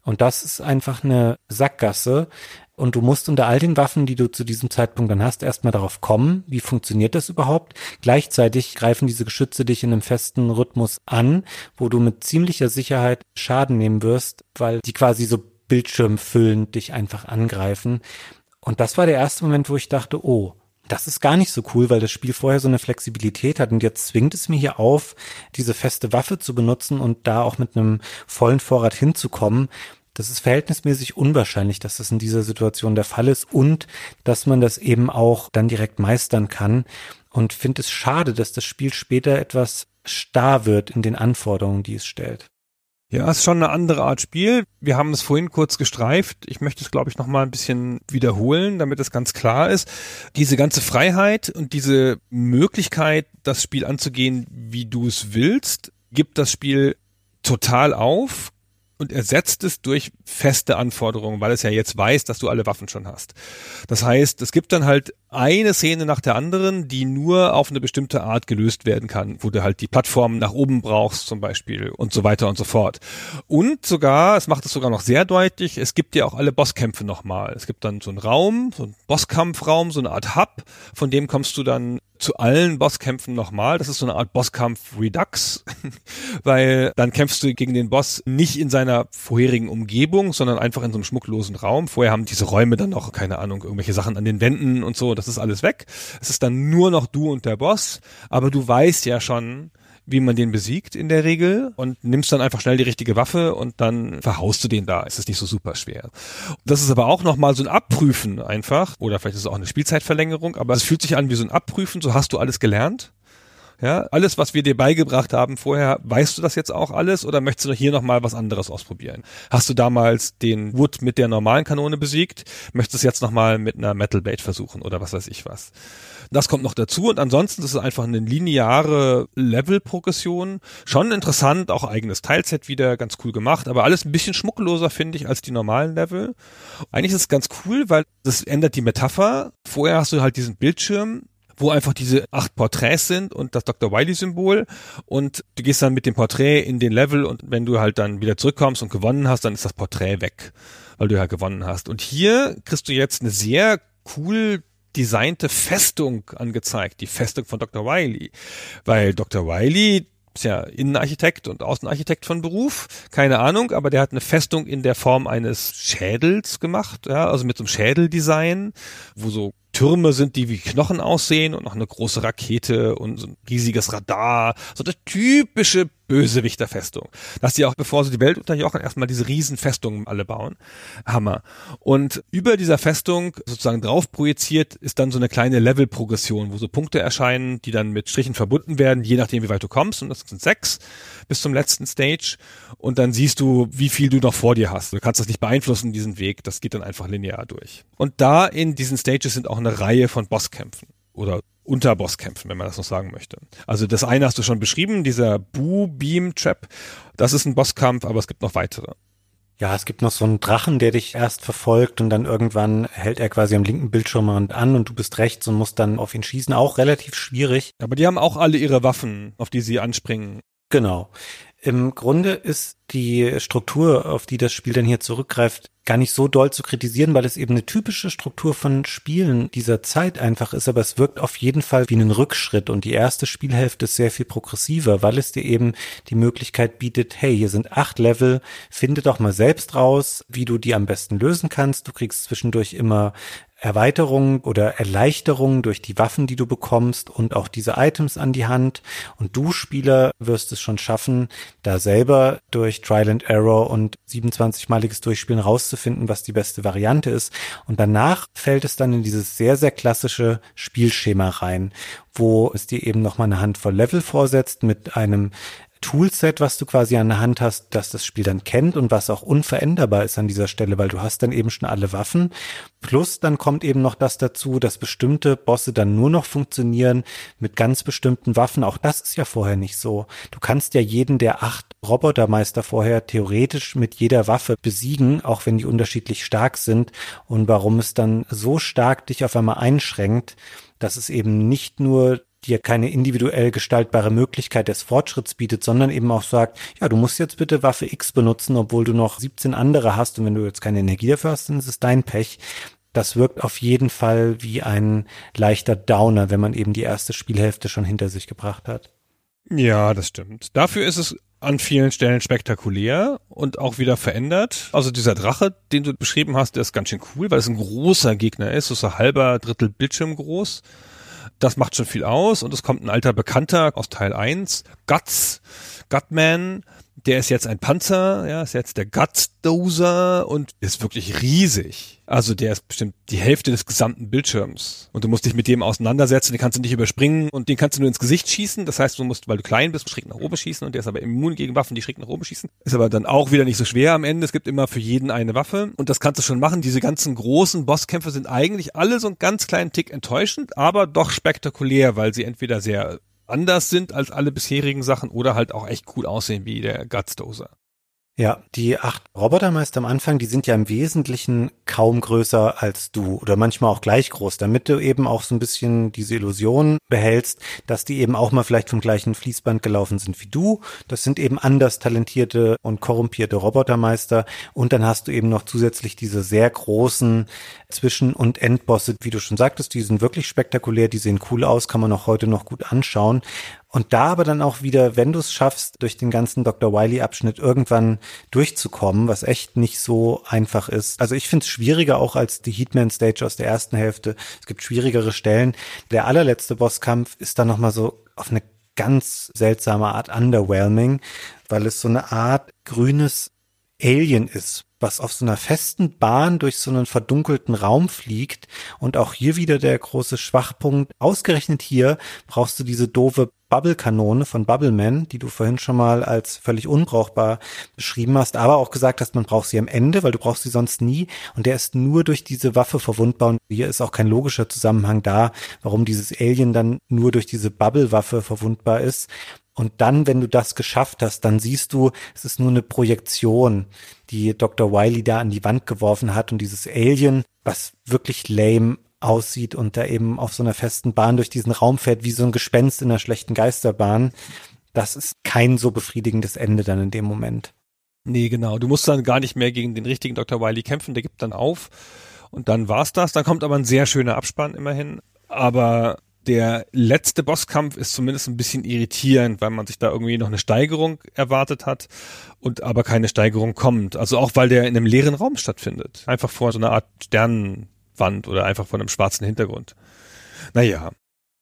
Und das ist einfach eine Sackgasse. Und du musst unter all den Waffen, die du zu diesem Zeitpunkt dann hast, erstmal darauf kommen, wie funktioniert das überhaupt. Gleichzeitig greifen diese Geschütze dich in einem festen Rhythmus an, wo du mit ziemlicher Sicherheit Schaden nehmen wirst, weil die quasi so bildschirmfüllend dich einfach angreifen. Und das war der erste Moment, wo ich dachte, oh, das ist gar nicht so cool, weil das Spiel vorher so eine Flexibilität hat und jetzt zwingt es mir hier auf, diese feste Waffe zu benutzen und da auch mit einem vollen Vorrat hinzukommen. Das ist verhältnismäßig unwahrscheinlich, dass das in dieser Situation der Fall ist und dass man das eben auch dann direkt meistern kann und finde es schade, dass das Spiel später etwas starr wird in den Anforderungen, die es stellt. Ja, es ist schon eine andere Art Spiel. Wir haben es vorhin kurz gestreift. Ich möchte es, glaube ich, noch mal ein bisschen wiederholen, damit es ganz klar ist. Diese ganze Freiheit und diese Möglichkeit, das Spiel anzugehen, wie du es willst, gibt das Spiel total auf, und ersetzt es durch feste Anforderungen, weil es ja jetzt weiß, dass du alle Waffen schon hast. Das heißt, es gibt dann halt eine Szene nach der anderen, die nur auf eine bestimmte Art gelöst werden kann, wo du halt die Plattform nach oben brauchst zum Beispiel und so weiter und so fort. Und sogar, es macht es sogar noch sehr deutlich, es gibt ja auch alle Bosskämpfe nochmal. Es gibt dann so einen Raum, so einen Bosskampfraum, so eine Art Hub, von dem kommst du dann zu allen Bosskämpfen nochmal. Das ist so eine Art Bosskampf Redux, weil dann kämpfst du gegen den Boss nicht in seiner vorherigen Umgebung, sondern einfach in so einem schmucklosen Raum. Vorher haben diese Räume dann noch, keine Ahnung, irgendwelche Sachen an den Wänden und so. Das ist alles weg. Es ist dann nur noch du und der Boss. Aber du weißt ja schon, wie man den besiegt in der Regel und nimmst dann einfach schnell die richtige Waffe und dann verhaust du den da. Es ist nicht so super schwer. Das ist aber auch nochmal so ein Abprüfen einfach oder vielleicht ist es auch eine Spielzeitverlängerung, aber es fühlt sich an wie so ein Abprüfen, so hast du alles gelernt. Ja, alles, was wir dir beigebracht haben vorher, weißt du das jetzt auch alles oder möchtest du hier nochmal was anderes ausprobieren? Hast du damals den Wood mit der normalen Kanone besiegt? Möchtest du es jetzt nochmal mit einer Metal Blade versuchen oder was weiß ich was? Das kommt noch dazu und ansonsten ist es einfach eine lineare Level-Progression. Schon interessant, auch eigenes Teilset wieder, ganz cool gemacht, aber alles ein bisschen schmuckloser, finde ich, als die normalen Level. Eigentlich ist es ganz cool, weil das ändert die Metapher. Vorher hast du halt diesen Bildschirm, wo einfach diese acht Porträts sind und das Dr. Wiley-Symbol und du gehst dann mit dem Porträt in den Level und wenn du halt dann wieder zurückkommst und gewonnen hast, dann ist das Porträt weg, weil du ja gewonnen hast. Und hier kriegst du jetzt eine sehr cool designte Festung angezeigt, die Festung von Dr. Wiley. Weil Dr. Wiley ist ja Innenarchitekt und Außenarchitekt von Beruf, keine Ahnung, aber der hat eine Festung in der Form eines Schädels gemacht, ja, also mit so einem Schädeldesign, wo so Türme sind, die wie Knochen aussehen und noch eine große Rakete und so ein riesiges Radar. So eine typische Bösewichterfestung. Dass die auch, bevor sie die Welt unterjochen, erstmal diese Riesenfestungen alle bauen. Hammer. Und über dieser Festung sozusagen drauf projiziert ist dann so eine kleine Levelprogression, wo so Punkte erscheinen, die dann mit Strichen verbunden werden, je nachdem wie weit du kommst. Und das sind sechs bis zum letzten Stage. Und dann siehst du, wie viel du noch vor dir hast. Du kannst das nicht beeinflussen, diesen Weg. Das geht dann einfach linear durch. Und da in diesen Stages sind auch eine Reihe von Bosskämpfen oder Unterbosskämpfen, wenn man das noch sagen möchte. Also das eine hast du schon beschrieben, dieser Boo Beam Trap, das ist ein Bosskampf, aber es gibt noch weitere. Ja, es gibt noch so einen Drachen, der dich erst verfolgt und dann irgendwann hält er quasi am linken Bildschirmrand an und du bist rechts und musst dann auf ihn schießen. Auch relativ schwierig. Aber die haben auch alle ihre Waffen, auf die sie anspringen. Genau. Im Grunde ist die Struktur, auf die das Spiel dann hier zurückgreift, gar nicht so doll zu kritisieren, weil es eben eine typische Struktur von Spielen dieser Zeit einfach ist, aber es wirkt auf jeden Fall wie ein Rückschritt und die erste Spielhälfte ist sehr viel progressiver, weil es dir eben die Möglichkeit bietet, hey, hier sind acht Level, finde doch mal selbst raus, wie du die am besten lösen kannst. Du kriegst zwischendurch immer Erweiterung oder Erleichterung durch die Waffen, die du bekommst und auch diese Items an die Hand. Und du Spieler wirst es schon schaffen, da selber durch Trial and Error und 27-maliges Durchspielen rauszufinden, was die beste Variante ist. Und danach fällt es dann in dieses sehr, sehr klassische Spielschema rein, wo es dir eben nochmal eine Handvoll Level vorsetzt mit einem Toolset, was du quasi an der Hand hast, dass das Spiel dann kennt und was auch unveränderbar ist an dieser Stelle, weil du hast dann eben schon alle Waffen. Plus dann kommt eben noch das dazu, dass bestimmte Bosse dann nur noch funktionieren mit ganz bestimmten Waffen. Auch das ist ja vorher nicht so. Du kannst ja jeden der acht Robotermeister vorher theoretisch mit jeder Waffe besiegen, auch wenn die unterschiedlich stark sind. Und warum es dann so stark dich auf einmal einschränkt, dass es eben nicht nur dir keine individuell gestaltbare Möglichkeit des Fortschritts bietet, sondern eben auch sagt, ja, du musst jetzt bitte Waffe X benutzen, obwohl du noch 17 andere hast und wenn du jetzt keine Energie dafür hast, dann ist es dein Pech. Das wirkt auf jeden Fall wie ein leichter Downer, wenn man eben die erste Spielhälfte schon hinter sich gebracht hat. Ja, das stimmt. Dafür ist es an vielen Stellen spektakulär und auch wieder verändert. Also dieser Drache, den du beschrieben hast, der ist ganz schön cool, weil es ein großer Gegner ist, so ist ein halber Drittel Bildschirm groß. Das macht schon viel aus und es kommt ein alter Bekannter aus Teil 1, Guts, Gutman, der ist jetzt ein Panzer, ja, ist jetzt der Gutsdozer und ist wirklich riesig. Also der ist bestimmt die Hälfte des gesamten Bildschirms. Und du musst dich mit dem auseinandersetzen, den kannst du nicht überspringen und den kannst du nur ins Gesicht schießen. Das heißt, du musst, weil du klein bist, schräg nach oben schießen und der ist aber immun gegen Waffen, die schräg nach oben schießen. Ist aber dann auch wieder nicht so schwer am Ende. Es gibt immer für jeden eine Waffe und das kannst du schon machen. Diese ganzen großen Bosskämpfe sind eigentlich alle so einen ganz kleinen Tick enttäuschend, aber doch spektakulär, weil sie entweder sehr anders sind als alle bisherigen Sachen oder halt auch echt cool aussehen wie der Gutsdozer. Ja, die acht Robotermeister am Anfang, die sind ja im Wesentlichen kaum größer als du oder manchmal auch gleich groß, damit du eben auch so ein bisschen diese Illusion behältst, dass die eben auch mal vielleicht vom gleichen Fließband gelaufen sind wie du. Das sind eben anders talentierte und korrumpierte Robotermeister und dann hast du eben noch zusätzlich diese sehr großen Zwischen- und Endbosse, wie du schon sagtest, die sind wirklich spektakulär, die sehen cool aus, kann man auch heute noch gut anschauen. Und da aber dann auch wieder, wenn du es schaffst, durch den ganzen Dr. Wiley-Abschnitt irgendwann durchzukommen, was echt nicht so einfach ist. Also ich finde es schwieriger auch als die Heatman-Stage aus der ersten Hälfte. Es gibt schwierigere Stellen. Der allerletzte Bosskampf ist dann nochmal so auf eine ganz seltsame Art underwhelming, weil es so eine Art grünes Alien ist, was auf so einer festen Bahn durch so einen verdunkelten Raum fliegt. Und auch hier wieder der große Schwachpunkt. Ausgerechnet hier brauchst du diese doofe Bubble-Kanone von Bubbleman, die du vorhin schon mal als völlig unbrauchbar beschrieben hast, aber auch gesagt hast, man braucht sie am Ende, weil du brauchst sie sonst nie. Und der ist nur durch diese Waffe verwundbar. Und hier ist auch kein logischer Zusammenhang da, warum dieses Alien dann nur durch diese Bubble-Waffe verwundbar ist. Und dann, wenn du das geschafft hast, dann siehst du, es ist nur eine Projektion, die Dr. Wiley da an die Wand geworfen hat und dieses Alien, was wirklich lame aussieht und da eben auf so einer festen Bahn durch diesen Raum fährt, wie so ein Gespenst in einer schlechten Geisterbahn. Das ist kein so befriedigendes Ende dann in dem Moment. Nee, genau. Du musst dann gar nicht mehr gegen den richtigen Dr. Wiley kämpfen, der gibt dann auf. Und dann war's das. Dann kommt aber ein sehr schöner Abspann immerhin. Aber der letzte Bosskampf ist zumindest ein bisschen irritierend, weil man sich da irgendwie noch eine Steigerung erwartet hat und aber keine Steigerung kommt. Also auch weil der in einem leeren Raum stattfindet. Einfach vor so einer Art Sternenwand oder einfach vor einem schwarzen Hintergrund. Naja.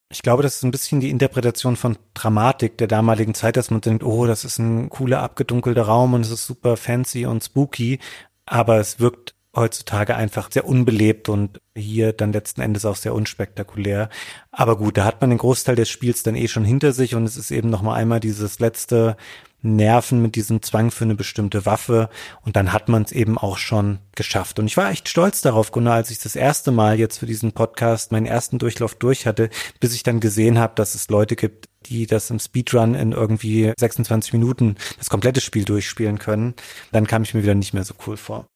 Ich glaube, das ist ein bisschen die Interpretation von Dramatik der damaligen Zeit, dass man denkt, oh, das ist ein cooler abgedunkelter Raum und es ist super fancy und spooky, aber es wirkt heutzutage einfach sehr unbelebt und hier dann letzten Endes auch sehr unspektakulär. Aber gut, da hat man den Großteil des Spiels dann eh schon hinter sich und es ist eben noch mal einmal dieses letzte Nerven mit diesem Zwang für eine bestimmte Waffe und dann hat man es eben auch schon geschafft. Und ich war echt stolz darauf, Gunnar, als ich das erste Mal jetzt für diesen Podcast meinen ersten Durchlauf durch hatte, bis ich dann gesehen habe, dass es Leute gibt, die das im Speedrun in irgendwie 26 Minuten das komplette Spiel durchspielen können. Dann kam ich mir wieder nicht mehr so cool vor.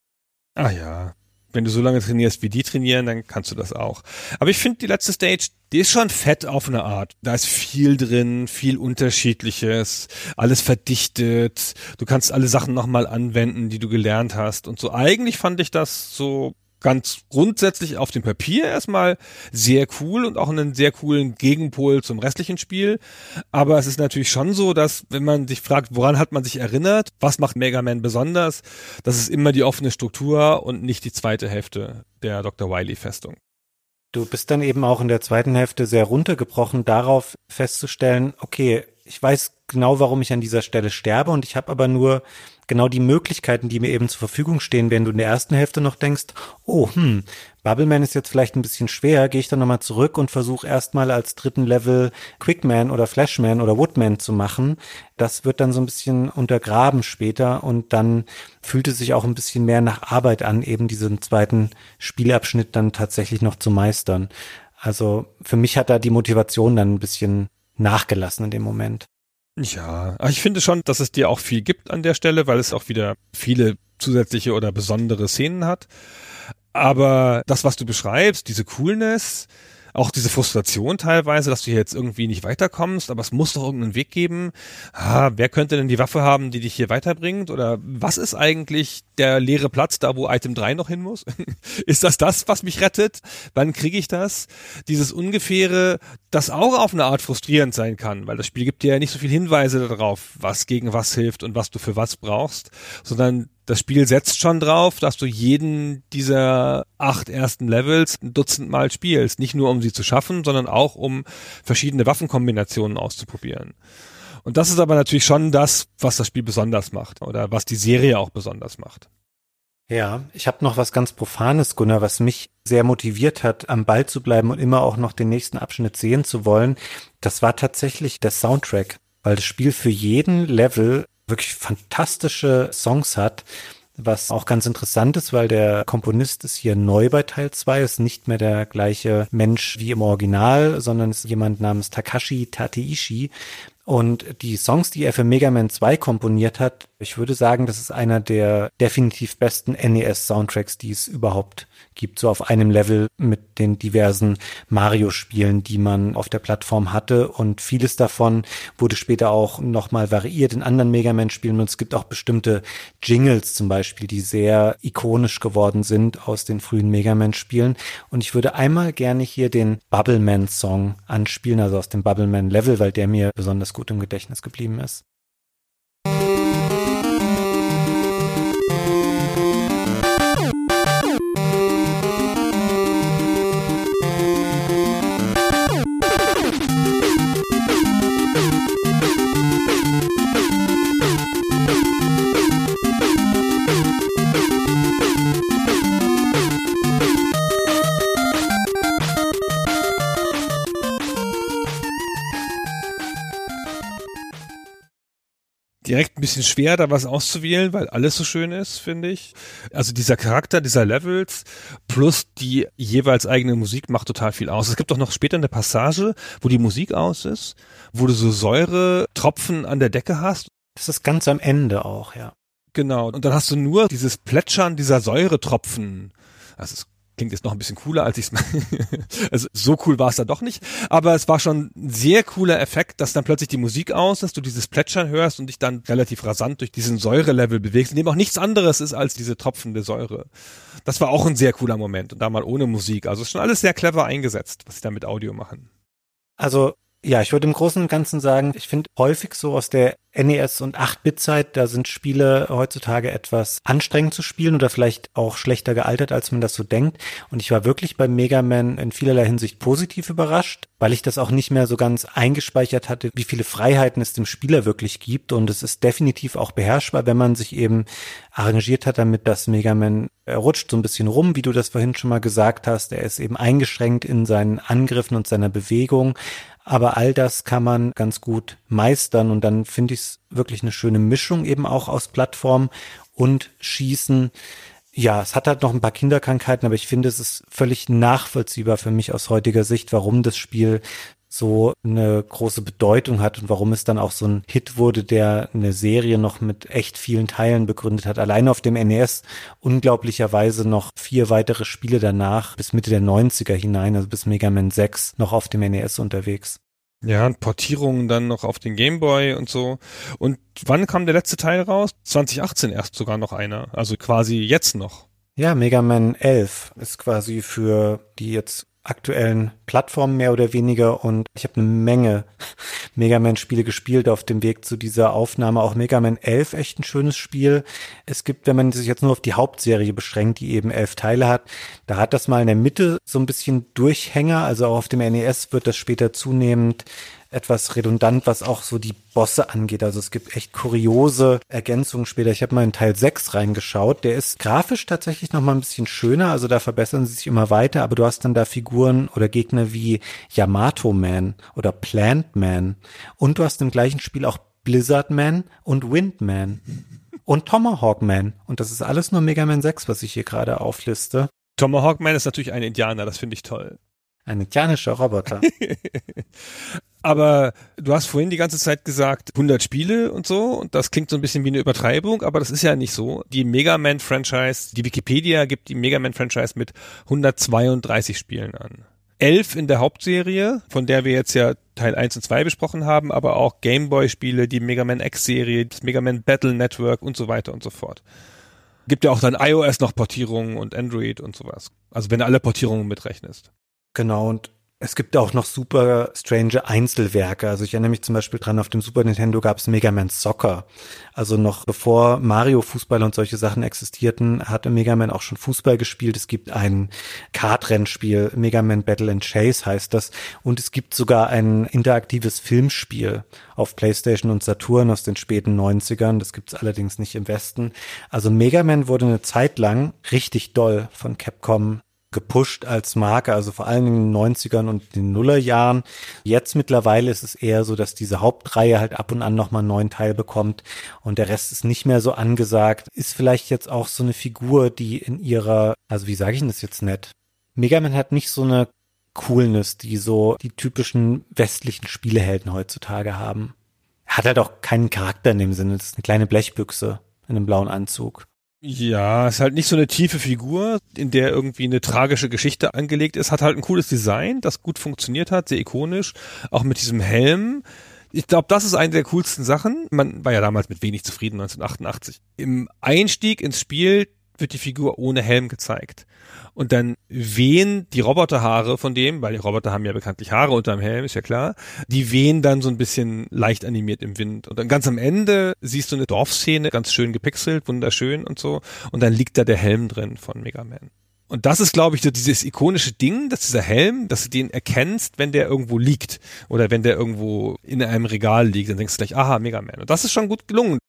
Ah ja. Wenn du so lange trainierst, wie die trainieren, dann kannst du das auch. Aber ich finde, die letzte Stage, die ist schon fett auf eine Art. Da ist viel drin, viel Unterschiedliches, alles verdichtet. Du kannst alle Sachen nochmal anwenden, die du gelernt hast. Und so eigentlich fand ich das so ganz grundsätzlich auf dem Papier erstmal sehr cool und auch einen sehr coolen Gegenpol zum restlichen Spiel. Aber es ist natürlich schon so, dass wenn man sich fragt, woran hat man sich erinnert, was macht Mega Man besonders, das ist immer die offene Struktur und nicht die zweite Hälfte der Dr. Wily Festung. Du bist dann eben auch in der zweiten Hälfte sehr runtergebrochen darauf festzustellen, okay, ich weiß genau, warum ich an dieser Stelle sterbe und ich habe aber nur genau die Möglichkeiten, die mir eben zur Verfügung stehen, wenn du in der ersten Hälfte noch denkst, oh, hm, Bubbleman ist jetzt vielleicht ein bisschen schwer, gehe ich dann nochmal zurück und versuche erstmal als dritten Level Quickman oder Flashman oder Woodman zu machen. Das wird dann so ein bisschen untergraben später und dann fühlt es sich auch ein bisschen mehr nach Arbeit an, eben diesen zweiten Spielabschnitt dann tatsächlich noch zu meistern. Also für mich hat da die Motivation dann ein bisschen nachgelassen in dem Moment. Ja, ich finde schon, dass es dir auch viel gibt an der Stelle, weil es auch wieder viele zusätzliche oder besondere Szenen hat. Aber das, was du beschreibst, diese Coolness, auch diese Frustration teilweise, dass du hier jetzt irgendwie nicht weiterkommst, aber es muss doch irgendeinen Weg geben. Ah, wer könnte denn die Waffe haben, die dich hier weiterbringt? Oder was ist eigentlich der leere Platz da, wo Item 3 noch hin muss? ist das das, was mich rettet? Wann kriege ich das? Dieses ungefähre, das auch auf eine Art frustrierend sein kann, weil das Spiel gibt dir ja nicht so viel Hinweise darauf, was gegen was hilft und was du für was brauchst, sondern das Spiel setzt schon drauf, dass du jeden dieser acht ersten Levels ein Dutzend Mal spielst. Nicht nur, um sie zu schaffen, sondern auch, um verschiedene Waffenkombinationen auszuprobieren. Und das ist aber natürlich schon das, was das Spiel besonders macht oder was die Serie auch besonders macht. Ja, ich habe noch was ganz Profanes, Gunnar, was mich sehr motiviert hat, am Ball zu bleiben und immer auch noch den nächsten Abschnitt sehen zu wollen. Das war tatsächlich der Soundtrack, weil das Spiel für jeden Level wirklich fantastische Songs hat. Was auch ganz interessant ist, weil der Komponist ist hier neu bei Teil 2, ist nicht mehr der gleiche Mensch wie im Original, sondern ist jemand namens Takashi Tateishi, und die Songs, die er für Mega Man 2 komponiert hat, ich würde sagen, das ist einer der definitiv besten NES-Soundtracks, die es überhaupt gibt, so auf einem Level mit den diversen Mario-Spielen, die man auf der Plattform hatte. Und vieles davon wurde später auch nochmal variiert in anderen Mega Man-Spielen. Und es gibt auch bestimmte Jingles zum Beispiel, die sehr ikonisch geworden sind aus den frühen Mega Man-Spielen. Und ich würde einmal gerne hier den Bubble Man-Song anspielen, also aus dem Bubble Man-Level, weil der mir besonders gut im Gedächtnis geblieben ist. Direkt ein bisschen schwer, da was auszuwählen, weil alles so schön ist, finde ich. Also dieser Charakter dieser Levels plus die jeweils eigene Musik macht total viel aus. Es gibt doch noch später eine Passage, wo die Musik aus ist, wo du so Säuretropfen an der Decke hast. Das ist ganz am Ende auch, ja. Genau. Und dann hast du nur dieses Plätschern dieser Säuretropfen. Das ist klingt jetzt noch ein bisschen cooler, als ich es Also so cool war es da doch nicht. Aber es war schon ein sehr cooler Effekt, dass dann plötzlich die Musik aus ist, du dieses Plätschern hörst und dich dann relativ rasant durch diesen Säurelevel bewegst, in dem auch nichts anderes ist als diese tropfende Säure. Das war auch ein sehr cooler Moment und da mal ohne Musik. Also ist schon alles sehr clever eingesetzt, was sie da mit Audio machen. Also ja, ich würde im Großen und Ganzen sagen, ich finde häufig so aus der NES und 8-Bit-Zeit, da sind Spiele heutzutage etwas anstrengend zu spielen oder vielleicht auch schlechter gealtert, als man das so denkt. Und ich war wirklich bei Mega Man in vielerlei Hinsicht positiv überrascht, weil ich das auch nicht mehr so ganz eingespeichert hatte, wie viele Freiheiten es dem Spieler wirklich gibt. Und es ist definitiv auch beherrschbar, wenn man sich eben arrangiert hat damit, dass Mega Man er rutscht so ein bisschen rum, wie du das vorhin schon mal gesagt hast. Er ist eben eingeschränkt in seinen Angriffen und seiner Bewegung. Aber all das kann man ganz gut meistern und dann finde ich es wirklich eine schöne Mischung eben auch aus Plattform und Schießen. Ja, es hat halt noch ein paar Kinderkrankheiten, aber ich finde, es ist völlig nachvollziehbar für mich aus heutiger Sicht, warum das Spiel so eine große Bedeutung hat und warum es dann auch so ein Hit wurde, der eine Serie noch mit echt vielen Teilen begründet hat. Alleine auf dem NES unglaublicherweise noch vier weitere Spiele danach bis Mitte der 90er hinein, also bis Mega Man 6 noch auf dem NES unterwegs. Ja, und Portierungen dann noch auf den Gameboy und so. Und wann kam der letzte Teil raus? 2018 erst sogar noch einer. Also quasi jetzt noch. Ja, Mega Man 11 ist quasi für die jetzt aktuellen Plattformen mehr oder weniger und ich habe eine Menge Mega Man Spiele gespielt auf dem Weg zu dieser Aufnahme. Auch Mega Man 11 echt ein schönes Spiel. Es gibt, wenn man sich jetzt nur auf die Hauptserie beschränkt, die eben elf Teile hat, da hat das mal in der Mitte so ein bisschen Durchhänger. Also auch auf dem NES wird das später zunehmend etwas redundant, was auch so die Bosse angeht. Also es gibt echt kuriose Ergänzungen später. Ich habe mal in Teil 6 reingeschaut. Der ist grafisch tatsächlich noch mal ein bisschen schöner. Also da verbessern sie sich immer weiter. Aber du hast dann da Figuren oder Gegner wie Yamato Man oder Plant Man. Und du hast im gleichen Spiel auch Blizzard Man und Wind Man. Und Tomahawk Man. Und das ist alles nur Mega Man 6, was ich hier gerade aufliste. Tomahawk Man ist natürlich ein Indianer, das finde ich toll. Ein indianischer Roboter. Aber du hast vorhin die ganze Zeit gesagt, 100 Spiele und so, und das klingt so ein bisschen wie eine Übertreibung, aber das ist ja nicht so. Die Mega Man Franchise, die Wikipedia gibt die Mega Man Franchise mit 132 Spielen an. 11 in der Hauptserie, von der wir jetzt ja Teil 1 und 2 besprochen haben, aber auch Gameboy-Spiele, die Mega Man X-Serie, das Mega Man Battle Network und so weiter und so fort. Gibt ja auch dann iOS noch Portierungen und Android und sowas. Also wenn du alle Portierungen mitrechnest. Genau, und es gibt auch noch super strange Einzelwerke. Also ich erinnere mich zum Beispiel dran, auf dem Super Nintendo gab es Mega Man Soccer. Also noch bevor Mario Fußball und solche Sachen existierten, hatte Mega Man auch schon Fußball gespielt. Es gibt ein Kartrennspiel, Mega Man Battle and Chase heißt das. Und es gibt sogar ein interaktives Filmspiel auf PlayStation und Saturn aus den späten 90ern. Das gibt's allerdings nicht im Westen. Also Mega Man wurde eine Zeit lang richtig doll von Capcom gepusht als Marke, also vor allen Dingen in den 90ern und den Nullerjahren. Jetzt mittlerweile ist es eher so, dass diese Hauptreihe halt ab und an nochmal einen neuen Teil bekommt und der Rest ist nicht mehr so angesagt. Ist vielleicht jetzt auch so eine Figur, die in ihrer, also wie sage ich denn das jetzt nett? Mega Man hat nicht so eine Coolness, die so die typischen westlichen Spielehelden heutzutage haben. Hat halt auch keinen Charakter in dem Sinne. Das ist eine kleine Blechbüchse in einem blauen Anzug. Ja, ist halt nicht so eine tiefe Figur, in der irgendwie eine tragische Geschichte angelegt ist. Hat halt ein cooles Design, das gut funktioniert hat, sehr ikonisch. Auch mit diesem Helm. Ich glaube, das ist eine der coolsten Sachen. Man war ja damals mit wenig zufrieden, 1988. Im Einstieg ins Spiel wird die Figur ohne Helm gezeigt und dann wehen die Roboterhaare von dem, weil die Roboter haben ja bekanntlich Haare unter dem Helm, ist ja klar, die wehen dann so ein bisschen leicht animiert im Wind. Und dann ganz am Ende siehst du eine Dorfszene, ganz schön gepixelt, wunderschön und so. Und dann liegt da der Helm drin von Mega Man. Und das ist, glaube ich, so dieses ikonische Ding, dass dieser Helm, dass du den erkennst, wenn der irgendwo liegt oder wenn der irgendwo in einem Regal liegt, dann denkst du gleich, aha, Mega Man. Und das ist schon gut gelungen.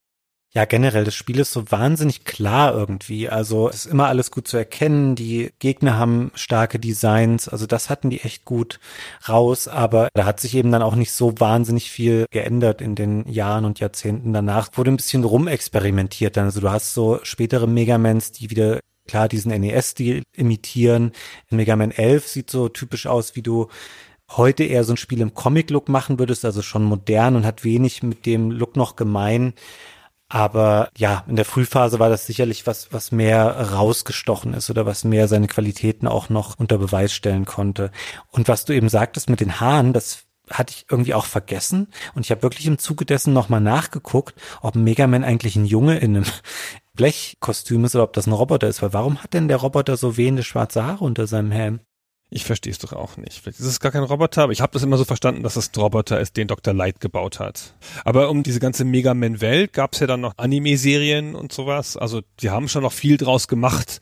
Ja, generell, das Spiel ist so wahnsinnig klar irgendwie. Also es ist immer alles gut zu erkennen. Die Gegner haben starke Designs. Also das hatten die echt gut raus. Aber da hat sich eben dann auch nicht so wahnsinnig viel geändert in den Jahren und Jahrzehnten danach. Wurde ein bisschen rumexperimentiert. Also du hast so spätere Megamans, die wieder klar diesen NES-Stil imitieren. Mega Man 11 sieht so typisch aus, wie du heute eher so ein Spiel im Comic-Look machen würdest, also schon modern und hat wenig mit dem Look noch gemein. Aber ja, in der Frühphase war das sicherlich was, was mehr rausgestochen ist oder was mehr seine Qualitäten auch noch unter Beweis stellen konnte. Und was du eben sagtest mit den Haaren, das hatte ich irgendwie auch vergessen. Und ich habe wirklich im Zuge dessen nochmal nachgeguckt, ob Mega Man eigentlich ein Junge in einem Blechkostüm ist oder ob das ein Roboter ist. Weil warum hat denn der Roboter so wehende schwarze Haare unter seinem Helm? Ich verstehe es doch auch nicht. Vielleicht ist es gar kein Roboter, aber ich habe das immer so verstanden, dass es ein Roboter ist, den Dr. Light gebaut hat. Aber um diese ganze Mega Man-Welt gab es ja dann noch Anime-Serien und sowas. Also die haben schon noch viel draus gemacht.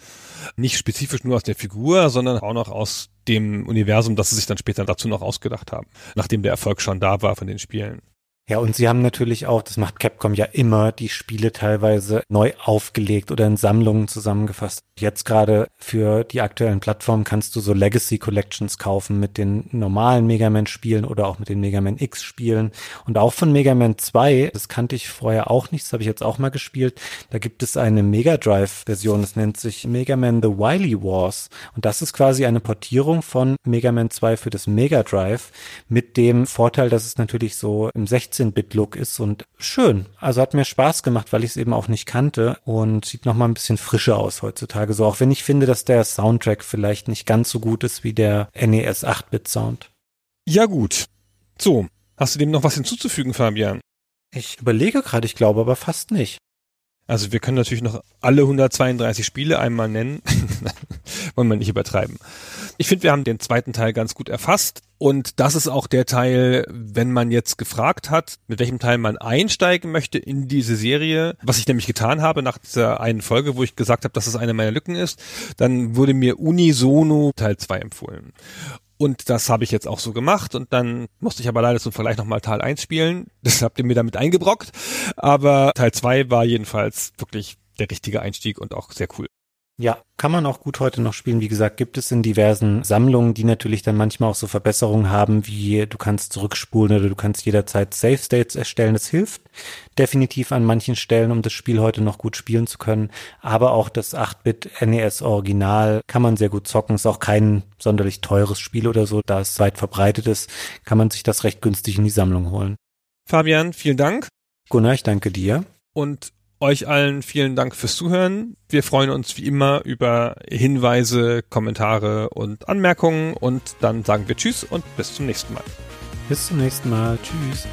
Nicht spezifisch nur aus der Figur, sondern auch noch aus dem Universum, das sie sich dann später dazu noch ausgedacht haben, nachdem der Erfolg schon da war von den Spielen. Ja, und sie haben natürlich auch, das macht Capcom ja immer, die Spiele teilweise neu aufgelegt oder in Sammlungen zusammengefasst. Jetzt gerade für die aktuellen Plattformen kannst du so Legacy Collections kaufen mit den normalen Mega Man Spielen oder auch mit den Mega Man X Spielen. Und auch von Mega Man 2, das kannte ich vorher auch nicht, das habe ich jetzt auch mal gespielt. Da gibt es eine Mega Drive Version, das nennt sich Mega Man The Wily Wars. Und das ist quasi eine Portierung von Mega Man 2 für das Mega Drive mit dem Vorteil, dass es natürlich so im 16 16-Bit-Look ist und schön. Also hat mir Spaß gemacht, weil ich es eben auch nicht kannte und sieht noch mal ein bisschen frischer aus heutzutage. So auch wenn ich finde, dass der Soundtrack vielleicht nicht ganz so gut ist wie der NES 8-Bit-Sound. Ja gut. So, hast du dem noch was hinzuzufügen, Fabian? Ich überlege gerade, ich glaube aber fast nicht. Also wir können natürlich noch alle 132 Spiele einmal nennen. Wollen wir nicht übertreiben. Ich finde, wir haben den zweiten Teil ganz gut erfasst. Und das ist auch der Teil, wenn man jetzt gefragt hat, mit welchem Teil man einsteigen möchte in diese Serie, was ich nämlich getan habe nach dieser einen Folge, wo ich gesagt habe, dass es eine meiner Lücken ist, dann wurde mir unisono Teil 2 empfohlen. Und das habe ich jetzt auch so gemacht und dann musste ich aber leider zum Vergleich nochmal Teil 1 spielen. Das habt ihr mir damit eingebrockt. Aber Teil 2 war jedenfalls wirklich der richtige Einstieg und auch sehr cool. Ja, kann man auch gut heute noch spielen. Wie gesagt, gibt es in diversen Sammlungen, die natürlich dann manchmal auch so Verbesserungen haben, wie du kannst zurückspulen oder du kannst jederzeit Save States erstellen. Das hilft definitiv an manchen Stellen, um das Spiel heute noch gut spielen zu können. Aber auch das 8-Bit NES Original kann man sehr gut zocken. Ist auch kein sonderlich teures Spiel oder so. Da es weit verbreitet ist, kann man sich das recht günstig in die Sammlung holen. Fabian, vielen Dank. Gunnar, ich danke dir. Und Euch allen vielen Dank fürs Zuhören. Wir freuen uns wie immer über Hinweise, Kommentare und Anmerkungen und dann sagen wir Tschüss und bis zum nächsten Mal. Bis zum nächsten Mal. Tschüss.